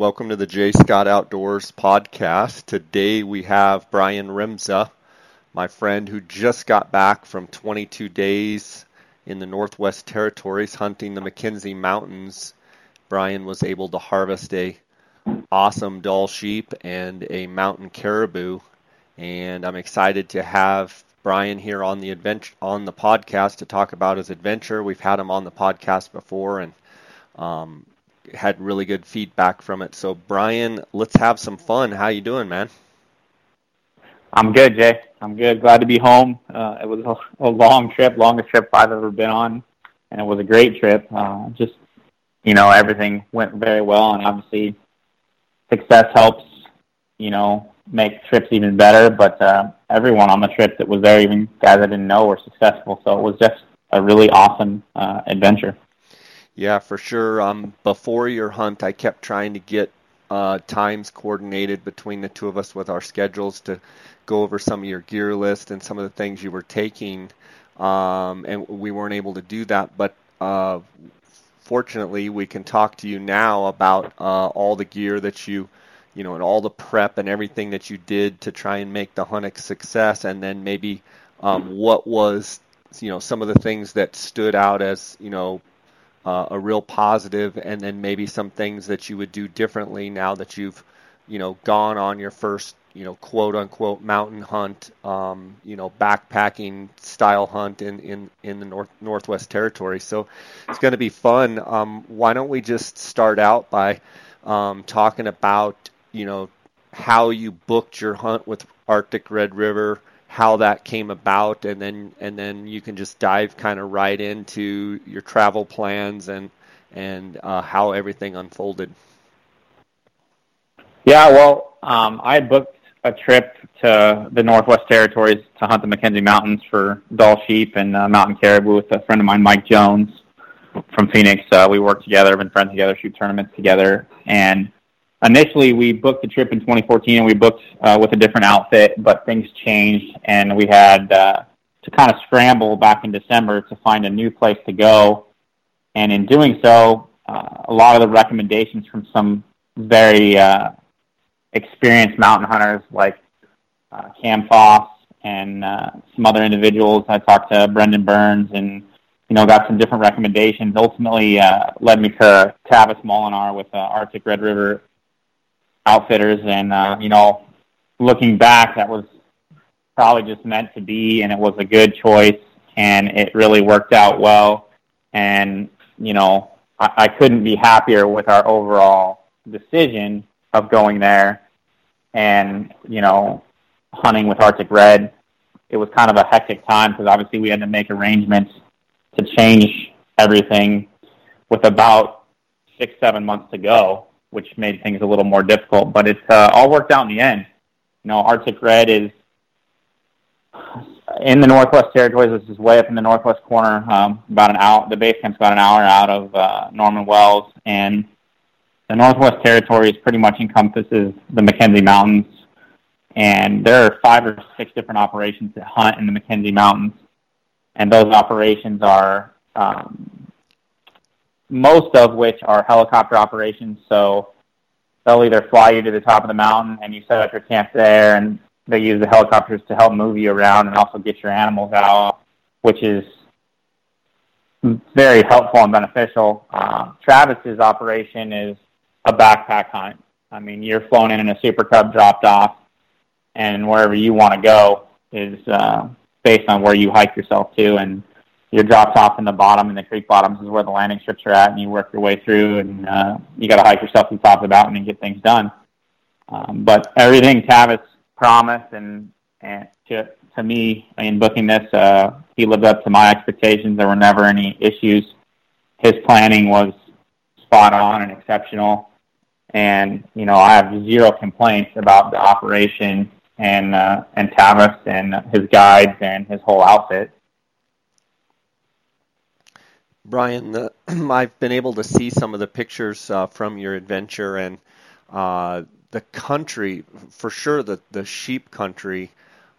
Welcome to the J. Scott Outdoors podcast. Today we have Brian Remza, my friend who just got back from 22 days in the Northwest Territories hunting the Mackenzie Mountains. Brian was able to harvest a awesome Dall sheep and a mountain caribou, and I'm excited to have Brian here on the adventure on the podcast to talk about his adventure. We've had him on the podcast before, and um, had really good feedback from it. So Brian, let's have some fun. How you doing, man? I'm good, Jay. I'm good. Glad to be home. Uh, it was a, a, long trip, longest trip I've ever been on, and it was a great trip. Uh, just you know, everything went very well, and obviously, success helps. You know, make trips even better. But uh, everyone on the trip that was there, even guys I didn't know, were successful. So it was just a really awesome uh, adventure. Yeah, for sure. Um, before your hunt, I kept trying to get uh, times coordinated between the two of us with our schedules to go over some of your gear list and some of the things you were taking. Um, and we weren't able to do that, but uh, fortunately, we can talk to you now about uh, all the gear that you, you know, and all the prep and everything that you did to try and make the hunt a success, and then maybe um, what was, you know, some of the things that stood out as, you know, uh, a real positive, and then maybe some things that you would do differently now that you've, you know, gone on your first, you know, quote unquote mountain hunt, um, you know, backpacking style hunt in in in the north Northwest Territory. So it's going to be fun. Um, why don't we just start out by um, talking about, you know, how you booked your hunt with Arctic Red River how that came about, and then and then you can just dive kind of right into your travel plans and and uh, how everything unfolded. Yeah, well, um, I booked a trip to the Northwest Territories to hunt the Mackenzie Mountains for Dall sheep and uh, mountain caribou with a friend of mine, Mike Jones from Phoenix. Uh, we worked together, been friends together, shoot tournaments together, and initially we booked the trip in 2014 and we booked uh, with a different outfit, but things changed and we had uh, to kind of scramble back in December to find a new place to go. And in doing so, uh, a lot of the recommendations from some very uh, experienced mountain hunters like uh, Cam Foss and uh, some other individuals. I talked to Brendan Burns and you know got some different recommendations. Ultimately, uh, led me to Tavis Molinar with uh, Arctic Red River outfitters. And, uh, you know, looking back, that was probably just meant to be, and it was a good choice, and it really worked out well. And, you know, I, I couldn't be happier with our overall decision of going there and, you know, hunting with Arctic Red. It was kind of a hectic time because obviously we had to make arrangements to change everything with about six, seven months to go which made things a little more difficult. But it's uh, all worked out in the end. You know, Arctic Red is in the Northwest Territories. This is way up in the northwest corner, um, about an hour. The base camp's about an hour out of uh, Norman Wells, and the Northwest Territories pretty much encompasses the Mackenzie Mountains. And there are five or six different operations that hunt in the Mackenzie Mountains, and those operations are um, most of which are helicopter operations. So they'll either fly you to the top of the mountain and you set up your camp there, and they use the helicopters to help move you around and also get your animals out, which is very helpful and beneficial. Uh, Travis's operation is a backpack hunt. I mean, you're flown in in a Super Cub dropped off, and wherever you want to go is uh, based on where you hike yourself to. And you're dropped off in the bottom, and the creek bottoms is where the landing strips are at, and you work your way through, and uh, you got to hike yourself to the top of the mountain and get things done. Um, but everything Tavis promised, and, and to, to me in booking this, uh, he lived up to my expectations. There were never any issues. His planning was spot on and exceptional, and you know I have zero complaints about the operation and uh, and Tavis and his guides and his whole outfit. Brian, the, I've been able to see some of the pictures uh, from your adventure and uh, the country, for sure, the, the sheep country.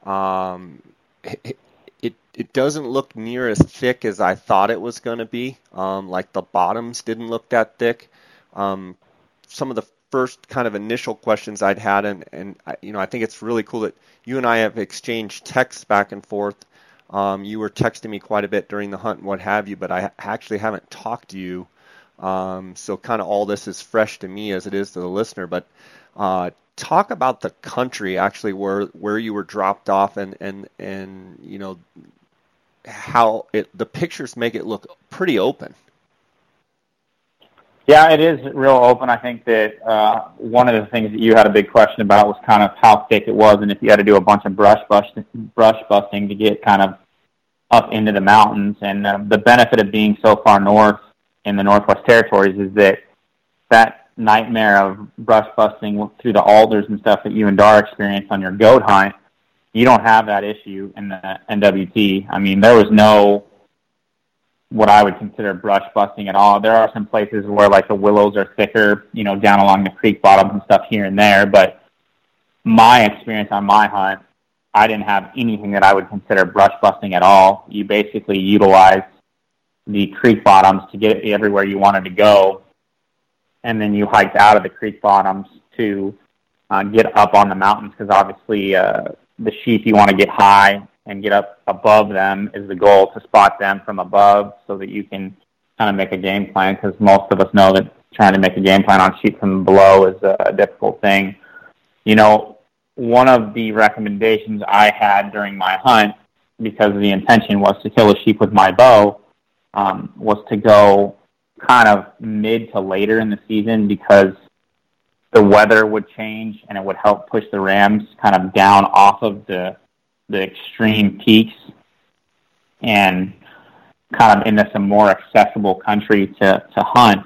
Um, it, it, it doesn't look near as thick as I thought it was going to be. Um, like the bottoms didn't look that thick. Um, some of the first kind of initial questions I'd had, and and you know I think it's really cool that you and I have exchanged texts back and forth. Um, you were texting me quite a bit during the hunt and what have you, but I actually haven't talked to you. Um, so kind of all this is fresh to me as it is to the listener. But uh, talk about the country actually where where you were dropped off and and and you know how it the pictures make it look pretty open. Yeah, it is real open. I think that uh, one of the things that you had a big question about was kind of how thick it was, and if you had to do a bunch of brush busting, brush busting to get kind of up into the mountains. And uh, the benefit of being so far north in the Northwest Territories is that that nightmare of brush busting through the alders and stuff that you and Dar experienced on your goat hunt, you don't have that issue in the NWT. I mean, there was no what I would consider brush busting at all. There are some places where like the willows are thicker, you know, down along the creek bottoms and stuff here and there, but my experience on my hunt, I didn't have anything that I would consider brush busting at all. You basically utilize the creek bottoms to get everywhere you wanted to go, and then you hiked out of the creek bottoms to uh, get up on the mountains because obviously uh, the sheep you want to get high and get up above them is the goal to spot them from above so that you can kind of make a game plan because most of us know that trying to make a game plan on sheep from below is a difficult thing. You know, one of the recommendations I had during my hunt, because the intention was to kill a sheep with my bow, um, was to go kind of mid to later in the season because the weather would change and it would help push the rams kind of down off of the the extreme peaks and kind of into some more accessible country to, to hunt.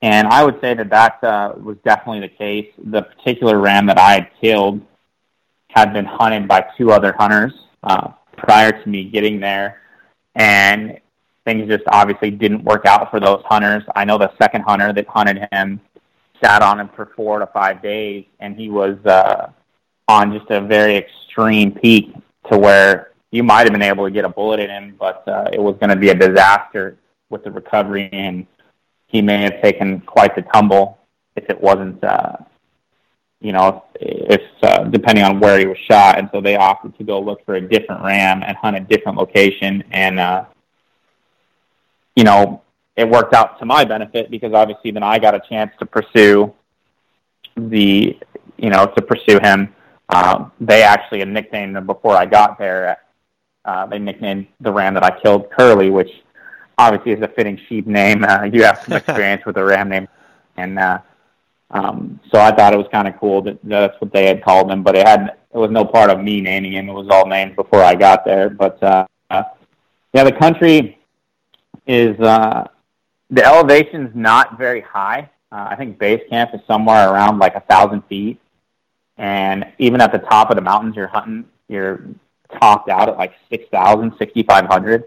And I would say that that uh, was definitely the case. The particular ram that I had killed had been hunted by two other hunters uh, prior to me getting there, and things just obviously didn't work out for those hunters. I know the second hunter that hunted him sat on him for four to five days, and he was uh, on just a very extreme peak to where you might have been able to get a bullet in him, but uh, it was going to be a disaster with the recovery, and he may have taken quite the tumble if it wasn't, uh, you know, if uh, depending on where he was shot. And so they opted to go look for a different ram and hunt a different location, and uh, you know, it worked out to my benefit because obviously then I got a chance to pursue the, you know, to pursue him um, they actually had nicknamed him before I got there. Uh, they nicknamed the ram that I killed Curly, which obviously is a fitting sheep name. Uh, you have some experience with a ram name, and uh, um, so I thought it was kind of cool that that's what they had called him. But it had it was no part of me naming him. It was all named before I got there. But uh, uh, yeah, the country is uh, the elevation's not very high. Uh, I think base camp is somewhere around like a thousand feet. And even at the top of the mountains you're hunting, you're topped out at like 6,000, 6,500.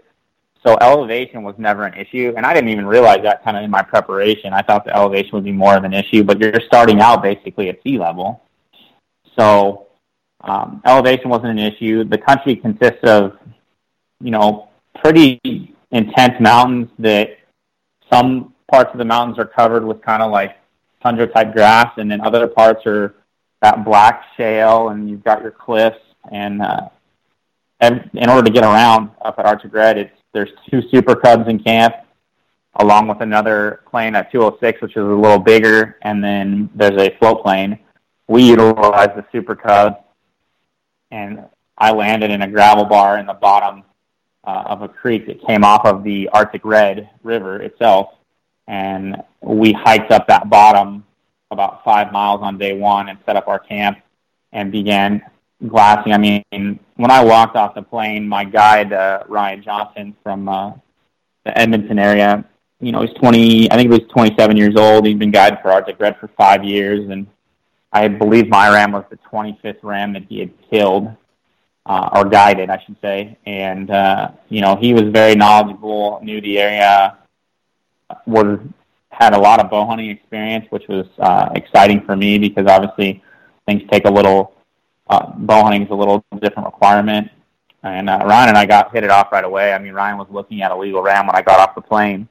So elevation was never an issue. And I didn't even realize that kind of in my preparation. I thought the elevation would be more of an issue, but you're starting out basically at sea level. So um, elevation wasn't an issue. The country consists of, you know, pretty intense mountains that some parts of the mountains are covered with kind of like tundra type grass, and then other parts are that black shale, and you've got your cliffs. And, uh, and in order to get around up at Arctic it's there's two Super Cubs in camp, along with another plane at 206, which is a little bigger, and then there's a float plane. We utilize the Super Cub, and I landed in a gravel bar in the bottom uh, of a creek that came off of the Arctic Red River itself, and we hiked up that bottom about five miles on day one and set up our camp and began glassing. I mean, when I walked off the plane, my guide, uh, Ryan Johnson from uh, the Edmonton area, you know, he's 20, I think he was 27 years old. He'd been guiding for Arctic Red for five years. And I believe my ram was the 25th ram that he had killed, uh, or guided, I should say. And, uh, you know, he was very knowledgeable, knew the area, was had a lot of bow hunting experience, which was uh, exciting for me because obviously things take a little. Uh, bow hunting is a little different requirement, and uh, Ryan and I got hit it off right away. I mean, Ryan was looking at a legal ram when I got off the plane,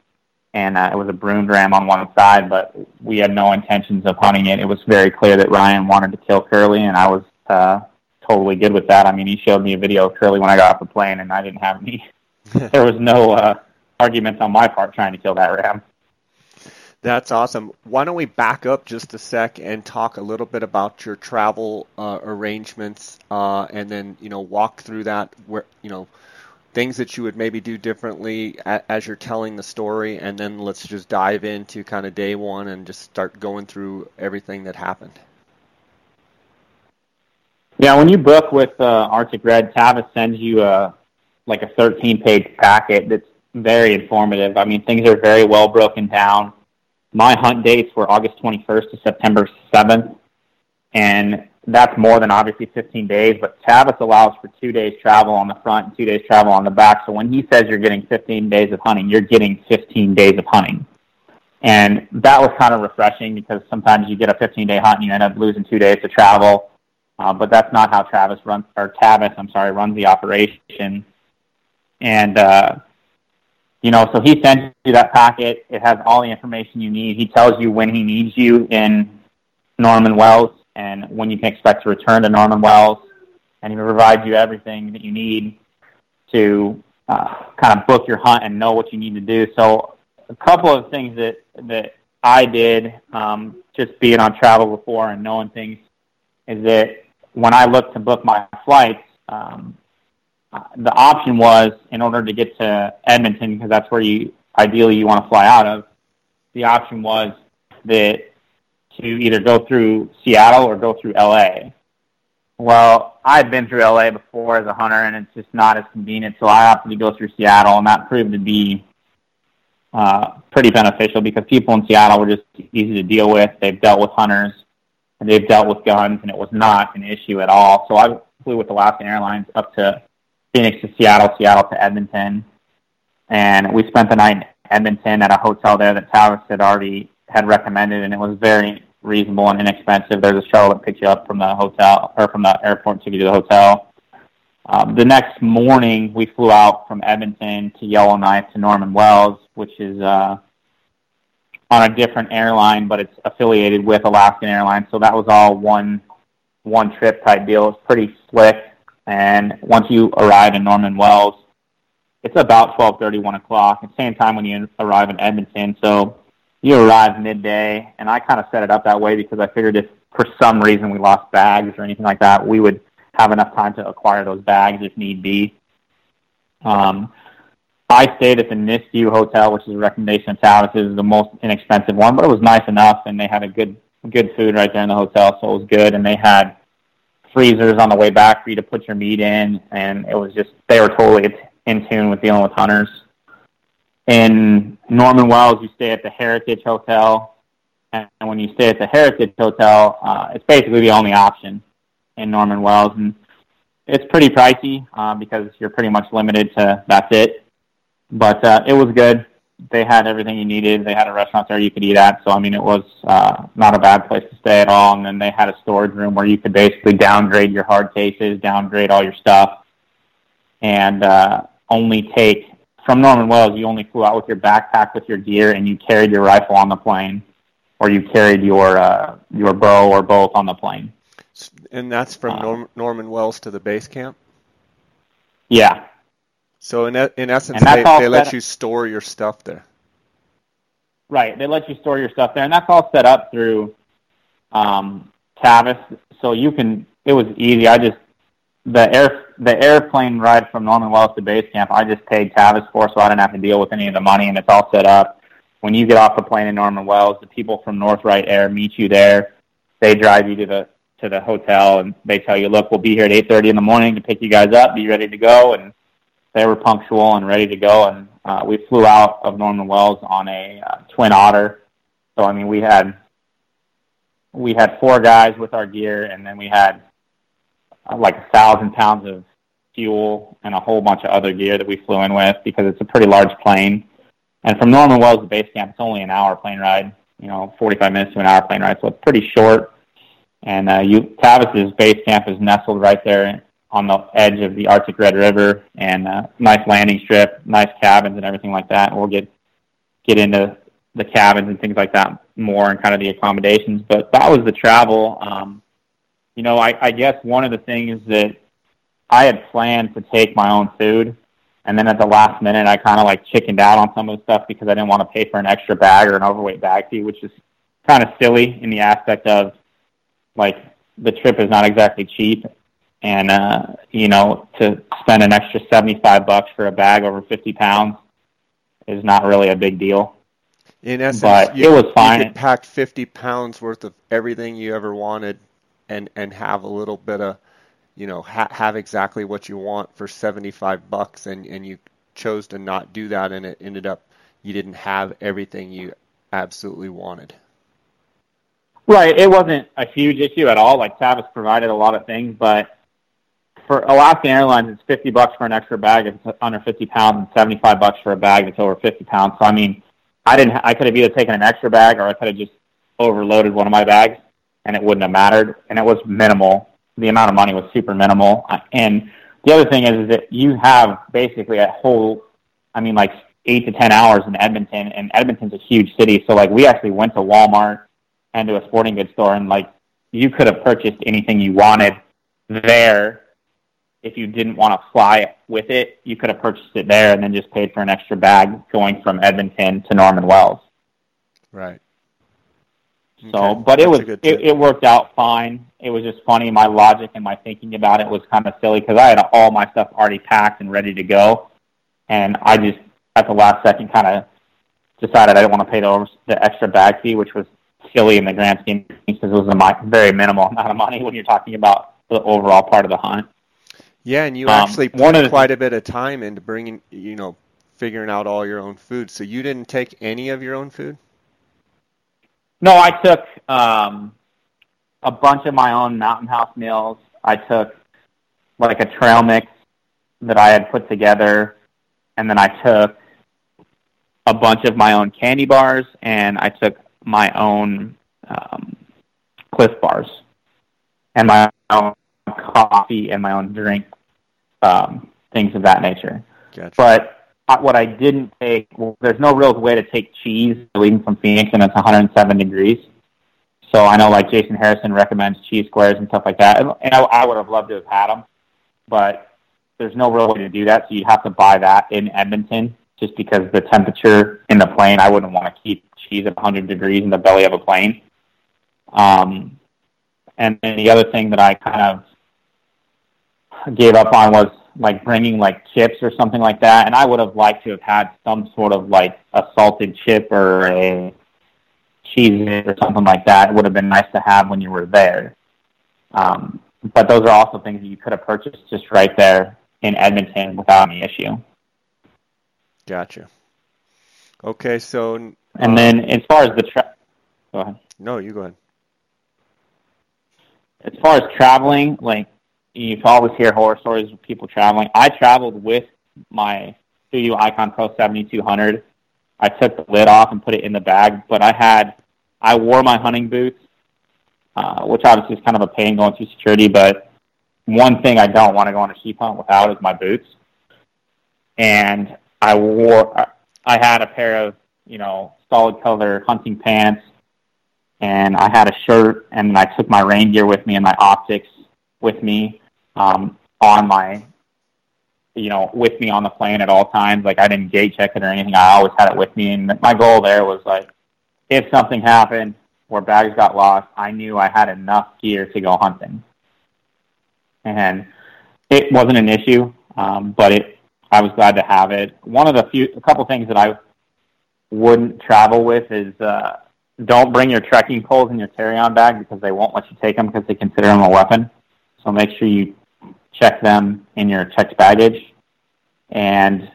and uh, it was a brood ram on one side, but we had no intentions of hunting it. It was very clear that Ryan wanted to kill Curly, and I was uh, totally good with that. I mean, he showed me a video of Curly when I got off the plane, and I didn't have any. there was no uh, arguments on my part trying to kill that ram. That's awesome. Why don't we back up just a sec and talk a little bit about your travel uh, arrangements, uh, and then you know walk through that where you know things that you would maybe do differently as you're telling the story, and then let's just dive into kind of day one and just start going through everything that happened. Yeah, when you book with uh, Arctic Red, Tavis sends you a like a 13 page packet that's very informative. I mean, things are very well broken down my hunt dates were August 21st to September 7th, and that's more than obviously 15 days. But Tavis allows for two days travel on the front and two days travel on the back. So when he says you're getting 15 days of hunting, you're getting 15 days of hunting. And that was kind of refreshing because sometimes you get a 15 day hunt and you end up losing two days to travel. Uh, but that's not how Travis runs, or Tavis, I'm sorry, runs the operation. And uh, you know, so he sends you that packet. It has all the information you need. He tells you when he needs you in Norman Wells and when you can expect to return to Norman Wells, and he provides you everything that you need to uh, kind of book your hunt and know what you need to do. So, a couple of things that that I did, um, just being on travel before and knowing things, is that when I look to book my flights, um, the option was in order to get to Edmonton because that's where you ideally you want to fly out of. The option was that to either go through Seattle or go through LA. Well, I've been through LA before as a hunter, and it's just not as convenient. So I opted to go through Seattle, and that proved to be uh, pretty beneficial because people in Seattle were just easy to deal with. They've dealt with hunters, and they've dealt with guns, and it was not an issue at all. So I flew with Alaskan Airlines up to Phoenix to Seattle, Seattle to Edmonton, and we spent the night in Edmonton at a hotel there that Tavis had already had recommended, and it was very reasonable and inexpensive. There's a shuttle that picks you up from the hotel or from the airport to get to the hotel. Um, the next morning, we flew out from Edmonton to Yellowknife to Norman Wells, which is uh, on a different airline, but it's affiliated with Alaskan Airlines. So that was all one one trip type deal. It's pretty slick. And once you arrive in Norman Wells, it's about 12:30, 1 o'clock. The same time when you arrive in Edmonton, so you arrive midday. And I kind of set it up that way because I figured if for some reason we lost bags or anything like that, we would have enough time to acquire those bags if need be. Um, I stayed at the Nisku Hotel, which is a recommendation of Tavis. It the most inexpensive one, but it was nice enough, and they had a good good food right there in the hotel, so it was good. And they had freezers on the way back for you to put your meat in, and it was just they were totally in tune with dealing with hunters. In Norman Wells, you stay at the Heritage Hotel, and when you stay at the Heritage Hotel, uh, it's basically the only option in Norman Wells, and it's pretty pricey uh, because you're pretty much limited to that's it. But uh, it was good they had everything you needed. They had a restaurant there you could eat at. So I mean, it was uh, not a bad place to stay at all. And then they had a storage room where you could basically downgrade your hard cases, downgrade all your stuff, and uh, only take from Norman Wells. You only flew out with your backpack with your gear, and you carried your rifle on the plane, or you carried your uh, your bow or both on the plane. And that's from uh, Norm- Norman Wells to the base camp. Yeah, so in in essence, they, they let you store your stuff there. Right, they let you store your stuff there, and that's all set up through um, Tavis. So you can. It was easy. I just the air the airplane ride from Norman Wells to base camp. I just paid Tavis for, so I didn't have to deal with any of the money, and it's all set up. When you get off the plane in Norman Wells, the people from North-Wright Air meet you there. They drive you to the to the hotel, and they tell you, "Look, we'll be here at 8:30 in the morning to pick you guys up. Be ready to go." And they were punctual and ready to go. And uh, we flew out of Norman Wells on a uh, Twin Otter. So I mean, we had we had four guys with our gear, and then we had uh, like a thousand pounds of fuel and a whole bunch of other gear that we flew in with because it's a pretty large plane. And from Norman Wells to base camp, it's only an hour plane ride. You know, 45 minutes to an hour plane ride, so it's pretty short. And uh, you, Tavis's base camp is nestled right there on the edge of the Arctic Red River and uh, nice landing strip, nice cabins and everything like that. And we'll get get into the cabins and things like that more and kind of the accommodations. But that was the travel. Um, you know, I, I guess one of the things that I had planned to take my own food, and then at the last minute, I kind of like chickened out on some of the stuff because I didn't want to pay for an extra bag or an overweight bag fee, which is kind of silly in the aspect of like the trip is not exactly cheap, and uh, you know to spend an extra seventy five bucks for a bag over fifty pounds is not really a big deal. In essence, but you, it was fine. You could pack fifty pounds worth of everything you ever wanted, and and have a little bit of, you know, ha- have exactly what you want for seventy five bucks, and and you chose to not do that, and it ended up you didn't have everything you absolutely wanted. Right. It wasn't a huge issue at all. Like Tavis provided a lot of things, but for Alaskan Airlines, it's fifty bucks for an extra bag if it's under fifty pounds, and seventy five bucks for a bag that's over fifty pounds. So I mean, I didn't. I could have either taken an extra bag or I could have just overloaded one of my bags, and it wouldn't have mattered. And it was minimal. The amount of money was super minimal. And the other thing is, is that you have basically a whole. I mean, like eight to ten hours in Edmonton, and Edmonton's a huge city. So like, we actually went to Walmart and to a sporting goods store, and like, you could have purchased anything you wanted there if you didn't want to fly with it, you could have purchased it there and then just paid for an extra bag going from Edmonton to Norman Wells. Right. So, Okay. but it That's was it, it worked out fine. It was just funny. My logic and my thinking about it was kind of silly because I had all my stuff already packed and ready to go, and I just at the last second kind of decided I didn't want to pay the the extra bag fee, which was silly in the grand scheme of things because it was a very minimal amount of money when you're talking about the overall part of the hunt. Yeah, and you Um, actually put quite a bit of time into bringing, you know, figuring out all your own food. So you didn't take any of your own food. No, I took um, a bunch of my own Mountain House meals. I took like a trail mix that I had put together, and then I took a bunch of my own candy bars, and I took my own um, Clif bars, and my own coffee and my own drink, um, things of that nature. Gotcha. But what I didn't take, well, there's no real way to take cheese leaving from Phoenix, and it's 107 degrees. So I know like Jason Hairston recommends cheese squares and stuff like that, and, and I, I would have loved to have had them, but there's no real way to do that. So you'd have to buy that in Edmonton, just because the temperature in the plane. I wouldn't want to keep cheese at 100 degrees in the belly of a plane. Um, and then the other thing that I kind of gave up on was like bringing like chips or something like that. And I would have liked to have had some sort of like a salted chip or a cheese or something like that. It would have been nice to have when you were there. Um, but those are also things that you could have purchased just right there in Edmonton without any issue. Gotcha. Okay, so And um, then as far as the tra- go ahead. no, you go ahead. as far as traveling, like you always hear horror stories of people traveling. I traveled with my Studio Icon Pro 7200. I took the lid off and put it in the bag, but I had I wore my hunting boots, uh, which obviously is kind of a pain going through security. But one thing I don't want to go on a sheep hunt without is my boots. And I wore I had a pair of you know solid color hunting pants and I had a shirt, and I took my rain gear with me and my optics with me um, on my, you know, with me on the plane at all times. Like I didn't gate check it or anything. I always had it with me, and my goal there was like, if something happened or bags got lost, I knew I had enough gear to go hunting, and it wasn't an issue. Um, but it, I was glad to have it. One of the few, a couple things that I wouldn't travel with is. Uh, don't bring your trekking poles in your carry-on bag because they won't let you take them because they consider them a weapon. So make sure you check them in your checked baggage. And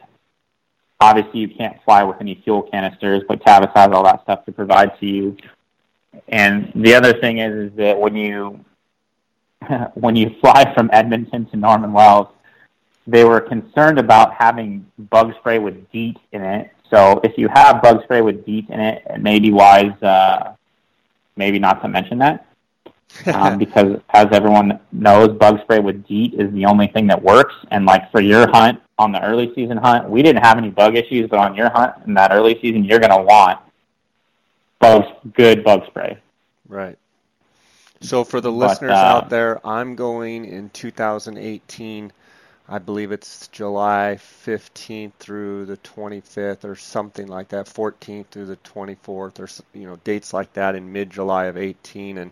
obviously, you can't fly with any fuel canisters, but Tavis has all that stuff to provide to you. And the other thing is, is that when you when you fly from Edmonton to Norman Wells, they were concerned about having bug spray with DEET in it. So if you have bug spray with DEET in it, it may be wise uh, maybe not to mention that. Um, because as everyone knows, bug spray with DEET is the only thing that works. And like for your hunt on the early season hunt, we didn't have any bug issues, but on your hunt in that early season, you're going to want bug, good bug spray. Right. So for the listeners uh, out there, I'm going in 2018. I believe it's July 15th through the 25th or something like that, 14th through the 24th or you know dates like that in mid-July of 18 and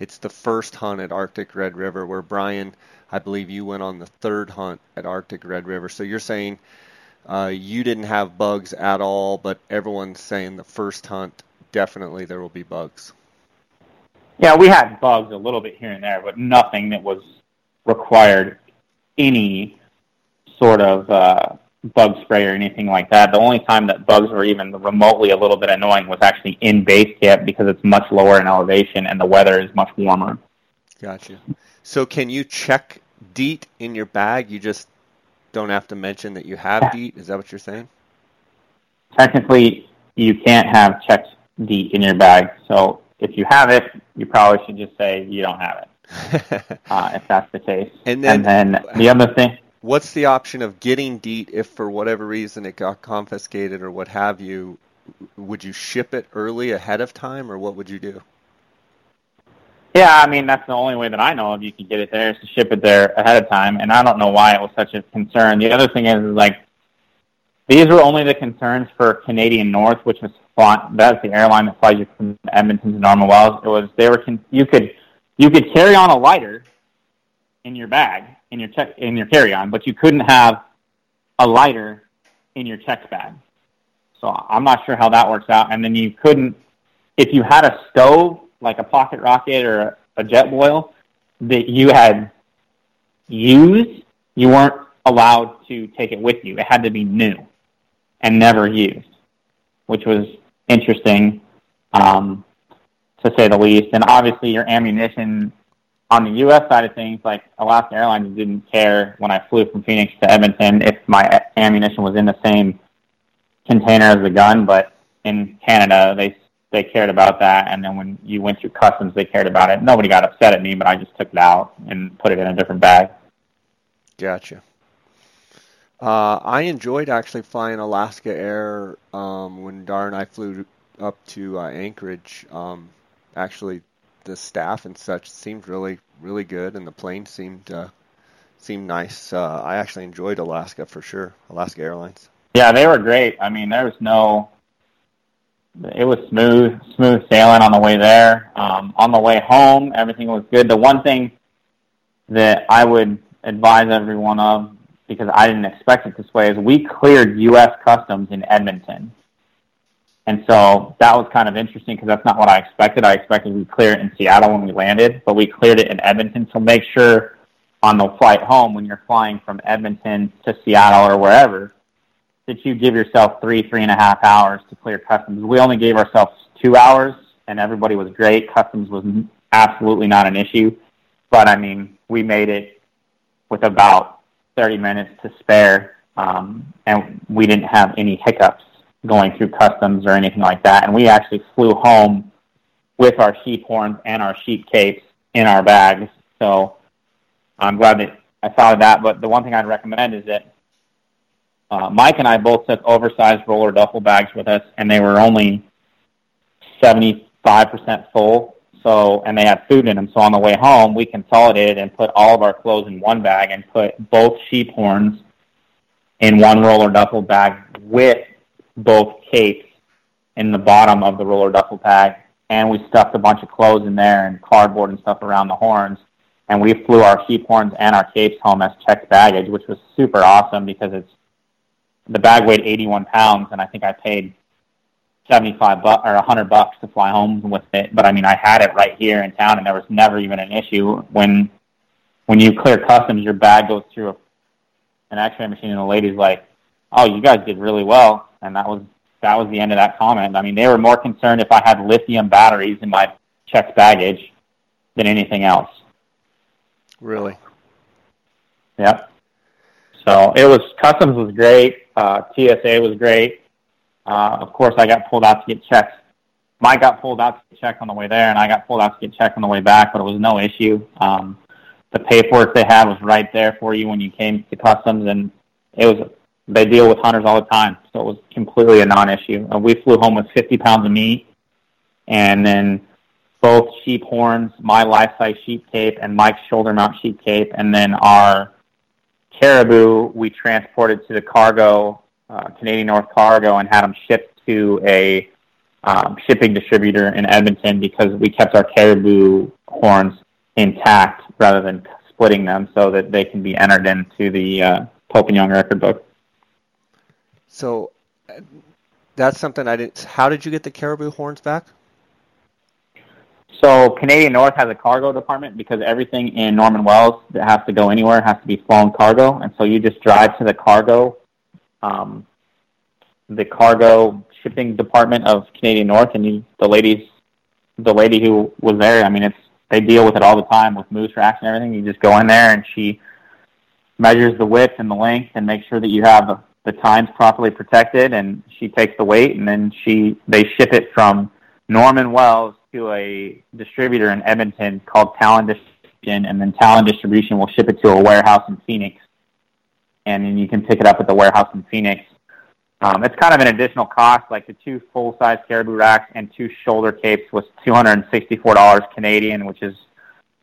it's the first hunt at Arctic Red River where Brian, I believe you went on the third hunt at Arctic Red River. So you're saying uh, you didn't have bugs at all, but everyone's saying the first hunt definitely there will be bugs. Yeah, we had bugs a little bit here and there, but nothing that was required any sort of uh, bug spray or anything like that. The only time that bugs were even remotely a little bit annoying was actually in base camp because it's much lower in elevation and the weather is much warmer. Gotcha. So can you check DEET in your bag? You just don't have to mention that you have DEET. Is that what you're saying? Technically, you can't have checked DEET in your bag. So if you have it, you probably should just say you don't have it, uh, if that's the case. And then, and then the other thing. What's the option of getting DEET if for whatever reason it got confiscated or what have you? Would you ship it early ahead of time, or what would you do? Yeah, I mean that's the only way that I know of you can get it there is to ship it there ahead of time, and I don't know why it was such a concern. The other thing is, is like these were only the concerns for Canadian North, which was that's the airline that flies you from Edmonton to Norman Wells. It was they were you could you could carry on a lighter in your bag in your check in your carry on, but you couldn't have a lighter in your check bag. So I'm not sure how that works out. And then you couldn't if you had a stove like a pocket rocket or a, a Jetboil that you had used, you weren't allowed to take it with you. It had to be new and never used, which was interesting, um, to say the least. And obviously, your ammunition on the U.S. side of things, like Alaska Airlines didn't care when I flew from Phoenix to Edmonton if my ammunition was in the same container as the gun. But in Canada, they they cared about that. And then when you went through customs, they cared about it. Nobody got upset at me, but I just took it out and put it in a different bag. Gotcha. Uh, I enjoyed actually flying Alaska Air um, when Dar and I flew up to uh, Anchorage. Um, actually, the staff and such seemed really, really good, and the plane seemed uh, seemed nice. Uh, I actually enjoyed Alaska for sure. Alaska Airlines. Yeah, they were great. I mean, there was no. It was smooth, smooth sailing on the way there. Um, on the way home, everything was good. The one thing that I would advise everyone of because I didn't expect it this way, is we cleared U.S. Customs in Edmonton. And so that was kind of interesting because that's not what I expected. I expected we clear it in Seattle when we landed, but we cleared it in Edmonton. So make sure on the flight home when you're flying from Edmonton to Seattle or wherever that you give yourself three, three and a half hours to clear customs. We only gave ourselves two hours and everybody was great. Customs was absolutely not an issue. But I mean, we made it with about 30 minutes to spare, um, and we didn't have any hiccups going through customs or anything like that. And we actually flew home with our sheep horns and our sheep capes in our bags. So I'm glad that I thought of that. But the one thing I'd recommend is that uh, Mike and I both took oversized roller duffel bags with us, and they were only 75% full so, and they had food in them. So on the way home, we consolidated and put all of our clothes in one bag and put both sheep horns in one roller duffel bag with both capes in the bottom of the roller duffel bag. And we stuffed a bunch of clothes in there and cardboard and stuff around the horns. And we flew our sheep horns and our capes home as checked baggage, which was super awesome because it's the bag weighed 81 pounds, and I think I paid 75 bucks or 100 bucks to fly home with it. But I mean, I had it right here in town, and there was never even an issue. When when you clear customs, your bag goes through a, an X-ray machine, and the lady's like, "Oh, you guys did really well," and that was that was the end of that comment. I mean, they were more concerned if I had lithium batteries in my checked baggage than anything else. Really? Yep. So it was customs was great. Uh, TSA was great. Uh, of course, I got pulled out to get checked. Mike got pulled out to get checked on the way there, and I got pulled out to get checked on the way back, but it was no issue. Um, the paperwork they had was right there for you when you came to customs, and it was they deal with hunters all the time, so it was completely a non-issue. Uh, we flew home with 50 pounds of meat, and then both sheep horns, my life-size sheep cape, and Mike's shoulder mount sheep cape, and then our caribou we transported to the cargo, uh, Canadian North Cargo, and had them shipped to a um, shipping distributor in Edmonton because we kept our caribou horns intact rather than splitting them so that they can be entered into the uh, Pope and Young record book. So that's something I didn't. How did you get the caribou horns back? So Canadian North has a cargo department because everything in Norman Wells that has to go anywhere has to be flown cargo, and so you just drive to the cargo, um, the cargo shipping department of Canadian North, and you, the ladies, the lady who was there. I mean, it's they deal with it all the time with moose racks and everything. You just go in there and she measures the width and the length and makes sure that you have the time's properly protected, and she takes the weight, and then she they ship it from Norman Wells to a distributor in Edmonton called Talon Distribution, and then Talon Distribution will ship it to a warehouse in Phoenix, and then you can pick it up at the warehouse in Phoenix. Um, it's kind of an additional cost, like the two full-size caribou racks and two shoulder capes was two hundred and sixty-four dollars Canadian, which is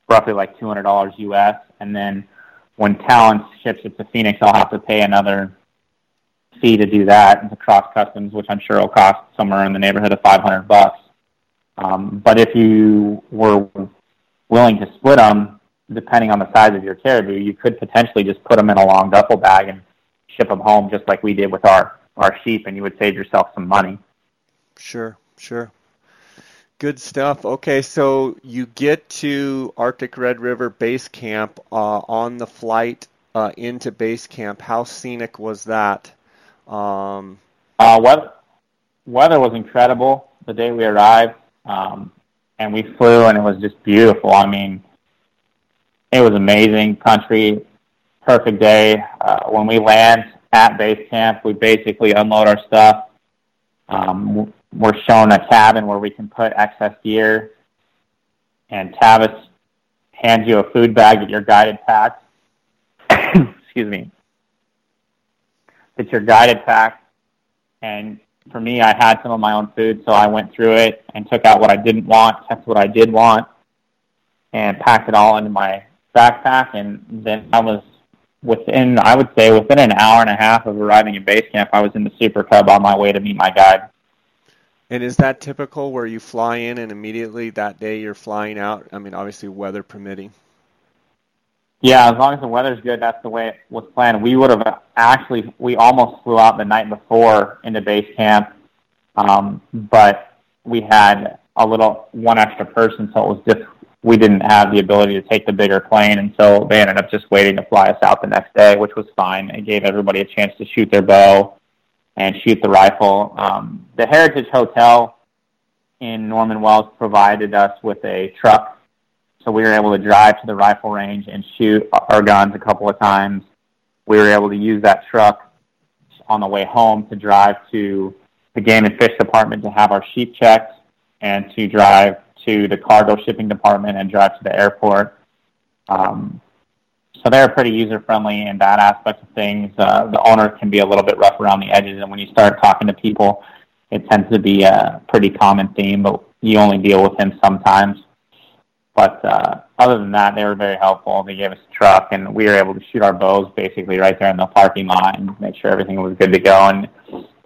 roughly like two hundred dollars US, and then when Talon ships it to Phoenix, I'll have to pay another fee to do that and to cross customs, which I'm sure will cost somewhere in the neighborhood of 500 bucks. Um, but if you were willing to split them, depending on the size of your caribou, you could potentially just put them in a long duffel bag and ship them home, just like we did with our our sheep, and you would save yourself some money. Sure, sure. Good stuff. Okay, so you get to Arctic Red River Base Camp uh, on the flight uh, into base camp. How scenic was that? Um, uh, weather, weather was incredible the day we arrived, um, and we flew, and it was just beautiful. I mean, it was amazing country, perfect day. Uh, when we land at base camp, we basically unload our stuff. Um, we're shown a cabin where we can put excess gear, and Tavis hands you a food bag that you're guided pack. Excuse me it's your guided pack. And for me, I had some of my own food, so I went through it and took out what I didn't want, kept what I did want, and packed it all into my backpack. And then I was within, I would say, within an hour and a half of arriving at base camp, I was in the Super Cub on my way to meet my guide. And is that typical where you fly in and immediately that day you're flying out? I mean, obviously, weather permitting. Yeah, as long as the weather's good, that's the way it was planned. We would have actually, we almost flew out the night before into base camp, um, but we had a little one extra person, so it was just we didn't have the ability to take the bigger plane, and so they ended up just waiting to fly us out the next day, which was fine. It gave everybody a chance to shoot their bow and shoot the rifle. Um, the Heritage Hotel in Norman Wells provided us with a truck so we were able to drive to the rifle range and shoot our guns a couple of times. We were able to use that truck on the way home to drive to the game and fish department to have our sheep checked and to drive to the cargo shipping department and drive to the airport. Um, so they're pretty user friendly in that aspect of things. Uh, the owner can be a little bit rough around the edges, and when you start talking to people, it tends to be a pretty common theme, but you only deal with him sometimes. But uh, other than that, they were very helpful. They gave us a truck, and we were able to shoot our bows basically right there in the parking lot and make sure everything was good to go. And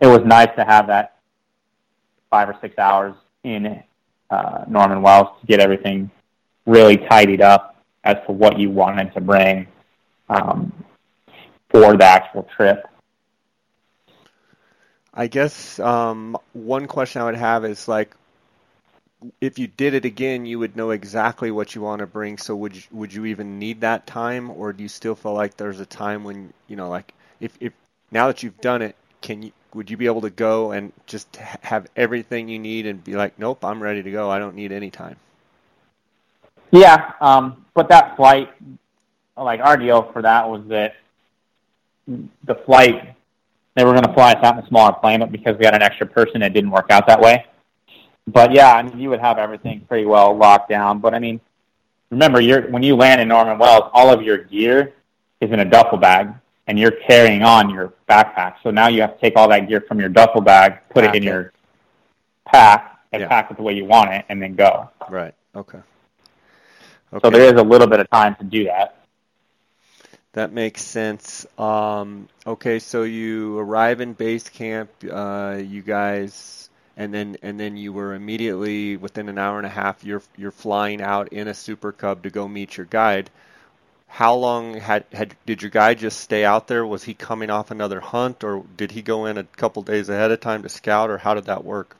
it was nice to have that five or six hours in uh, Norman Wells to get everything really tidied up as to what you wanted to bring um, for the actual trip. I guess um, one question I would have is like, if you did it again, you would know exactly what you want to bring. So would you, would you even need that time, or do you still feel like there's a time when you know, like if if now that you've done it, can you would you be able to go and just have everything you need and be like, nope, I'm ready to go. I don't need any time. Yeah, um, but that flight, like our deal for that was that the flight they were going to fly us out in a smaller plane, but because we had an extra person, it didn't work out that way but yeah, I mean, you would have everything pretty well locked down. But I mean, remember, you're when you land in Norman Wells, all of your gear is in a duffel bag. and you're carrying on your backpack. So now you have to take all that gear from your duffel bag, put pack it in it. your pack, and yeah. pack it the way you want it, and then go. Right. Okay. okay. So there is a little bit of time to do that. That makes sense. Um, okay, so you arrive in base camp. Uh, you guys, and then and then you were immediately within an hour and a half. You're you're flying out in a Super Cub to go meet your guide how long had, had did your guy just stay out there? Was he coming off another hunt, or did he go in a couple days ahead of time to scout, or how did that work?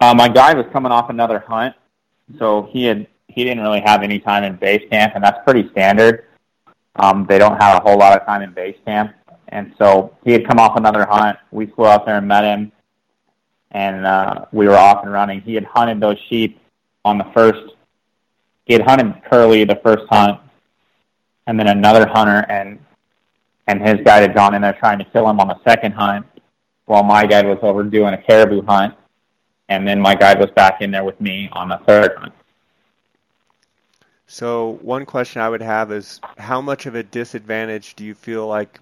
Uh, my guy was coming off another hunt, so he had he didn't really have any time in base camp, and that's pretty standard. Um, they don't have a whole lot of time in base camp, and so he had come off another hunt. We flew out there and met him, and uh, we were off and running. He had hunted those sheep on the first he had hunted Curly the first hunt, and then another hunter and and his guide had gone in there trying to kill him on the second hunt, while my guide was over doing a caribou hunt, and then my guide was back in there with me on the third hunt. So one question I would have is how much of a disadvantage do you feel like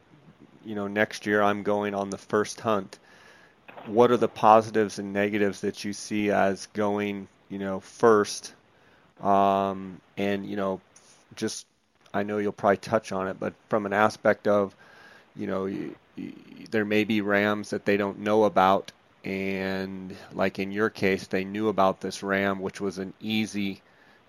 you know next year I'm going on the first hunt? What are the positives and negatives that you see as going, you know, first um, and you know, just I know you'll probably touch on it, but from an aspect of, you know, there may be rams that they don't know about, and like in your case, they knew about this ram, which was an easy,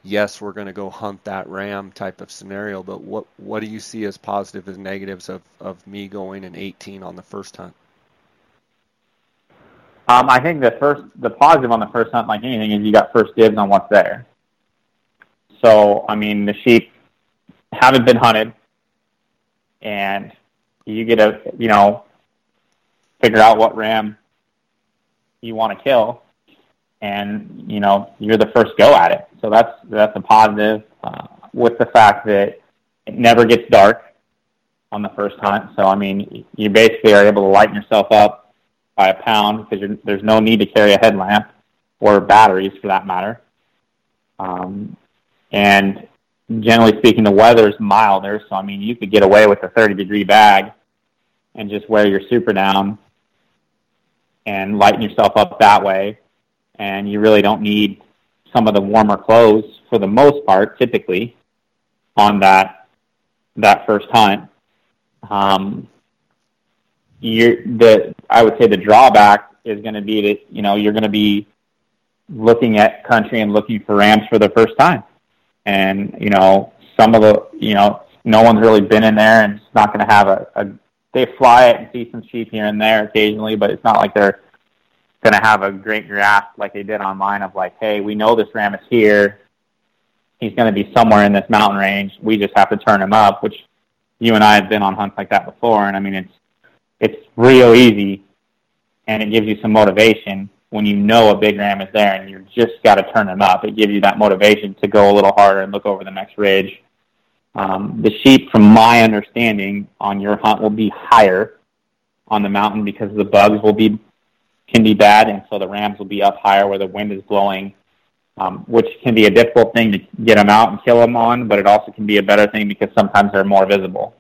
yes, we're going to go hunt that ram type of scenario. But what what do you see as positive and negatives of of me going in 18 on the first hunt? Um, I think the first, the positive on the first hunt, like anything, is you got first dibs on what's there. So, I mean, the sheep haven't been hunted, and you get to, you know, figure out what ram you want to kill, and you know, you're the first go at it. So that's that's a positive. Uh, with the fact that it never gets dark on the first hunt. So I mean, you basically are able to lighten yourself up by a pound because there's no need to carry a headlamp or batteries for that matter. Um, and generally speaking, the weather's milder, so I mean, you could get away with a 30 degree bag and just wear your super down and lighten yourself up that way. And you really don't need some of the warmer clothes for the most part, typically, on that that first hunt. Um, you're the I would say the drawback is going to be that you know you're going to be looking at country and looking for rams for the first time and you know some of the you know no one's really been in there and it's not going to have a, a they fly it and see some sheep here and there occasionally, but it's not like they're going to have a great grasp like they did online of like, hey, we know this ram is here. He's going to be somewhere in this mountain range. We just have to turn him up, which you and I have been on hunts like that before. And I mean, it's it's real easy, and it gives you some motivation when you know a big ram is there and you just got to turn them up. It gives you that motivation to go a little harder and look over the next ridge. Um, the sheep, from my understanding, on your hunt will be higher on the mountain because the bugs will be can be bad, and so the rams will be up higher where the wind is blowing, um, which can be a difficult thing to get them out and kill them on, but it also can be a better thing because sometimes they're more visible.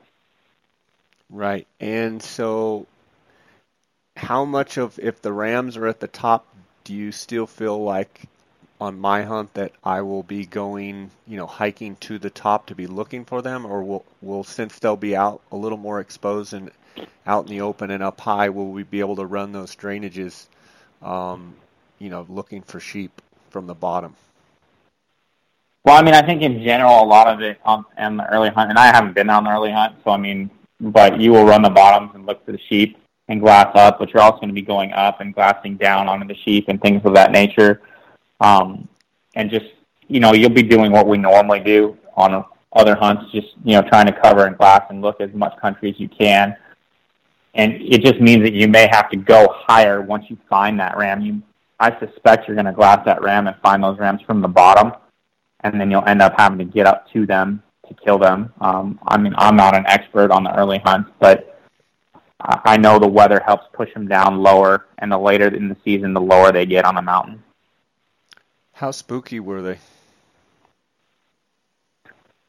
Right, and so how much of if the Rams are at the top, do you still feel like on my hunt that I will be going, you know, hiking to the top to be looking for them, or will will since they'll be out a little more exposed and out in the open and up high, will we be able to run those drainages, um, you know, looking for sheep from the bottom? Well, I mean, I think in general, a lot of it on, on the early hunt, and I haven't been on the early hunt, so I mean, but you will run the bottoms and look for the sheep and glass up, but you're also going to be going up and glassing down onto the sheep and things of that nature. Um, and just, you know, you'll be doing what we normally do on other hunts, just, you know, trying to cover and glass and look as much country as you can. And it just means that you may have to go higher once you find that ram. You, I suspect you're going to glass that ram and find those rams from the bottom, and then you'll end up having to get up to them to kill them. Um, I mean, I'm not an expert on the early hunts, but I know the weather helps push them down lower, and the later in the season, the lower they get on the mountain. How spooky were they?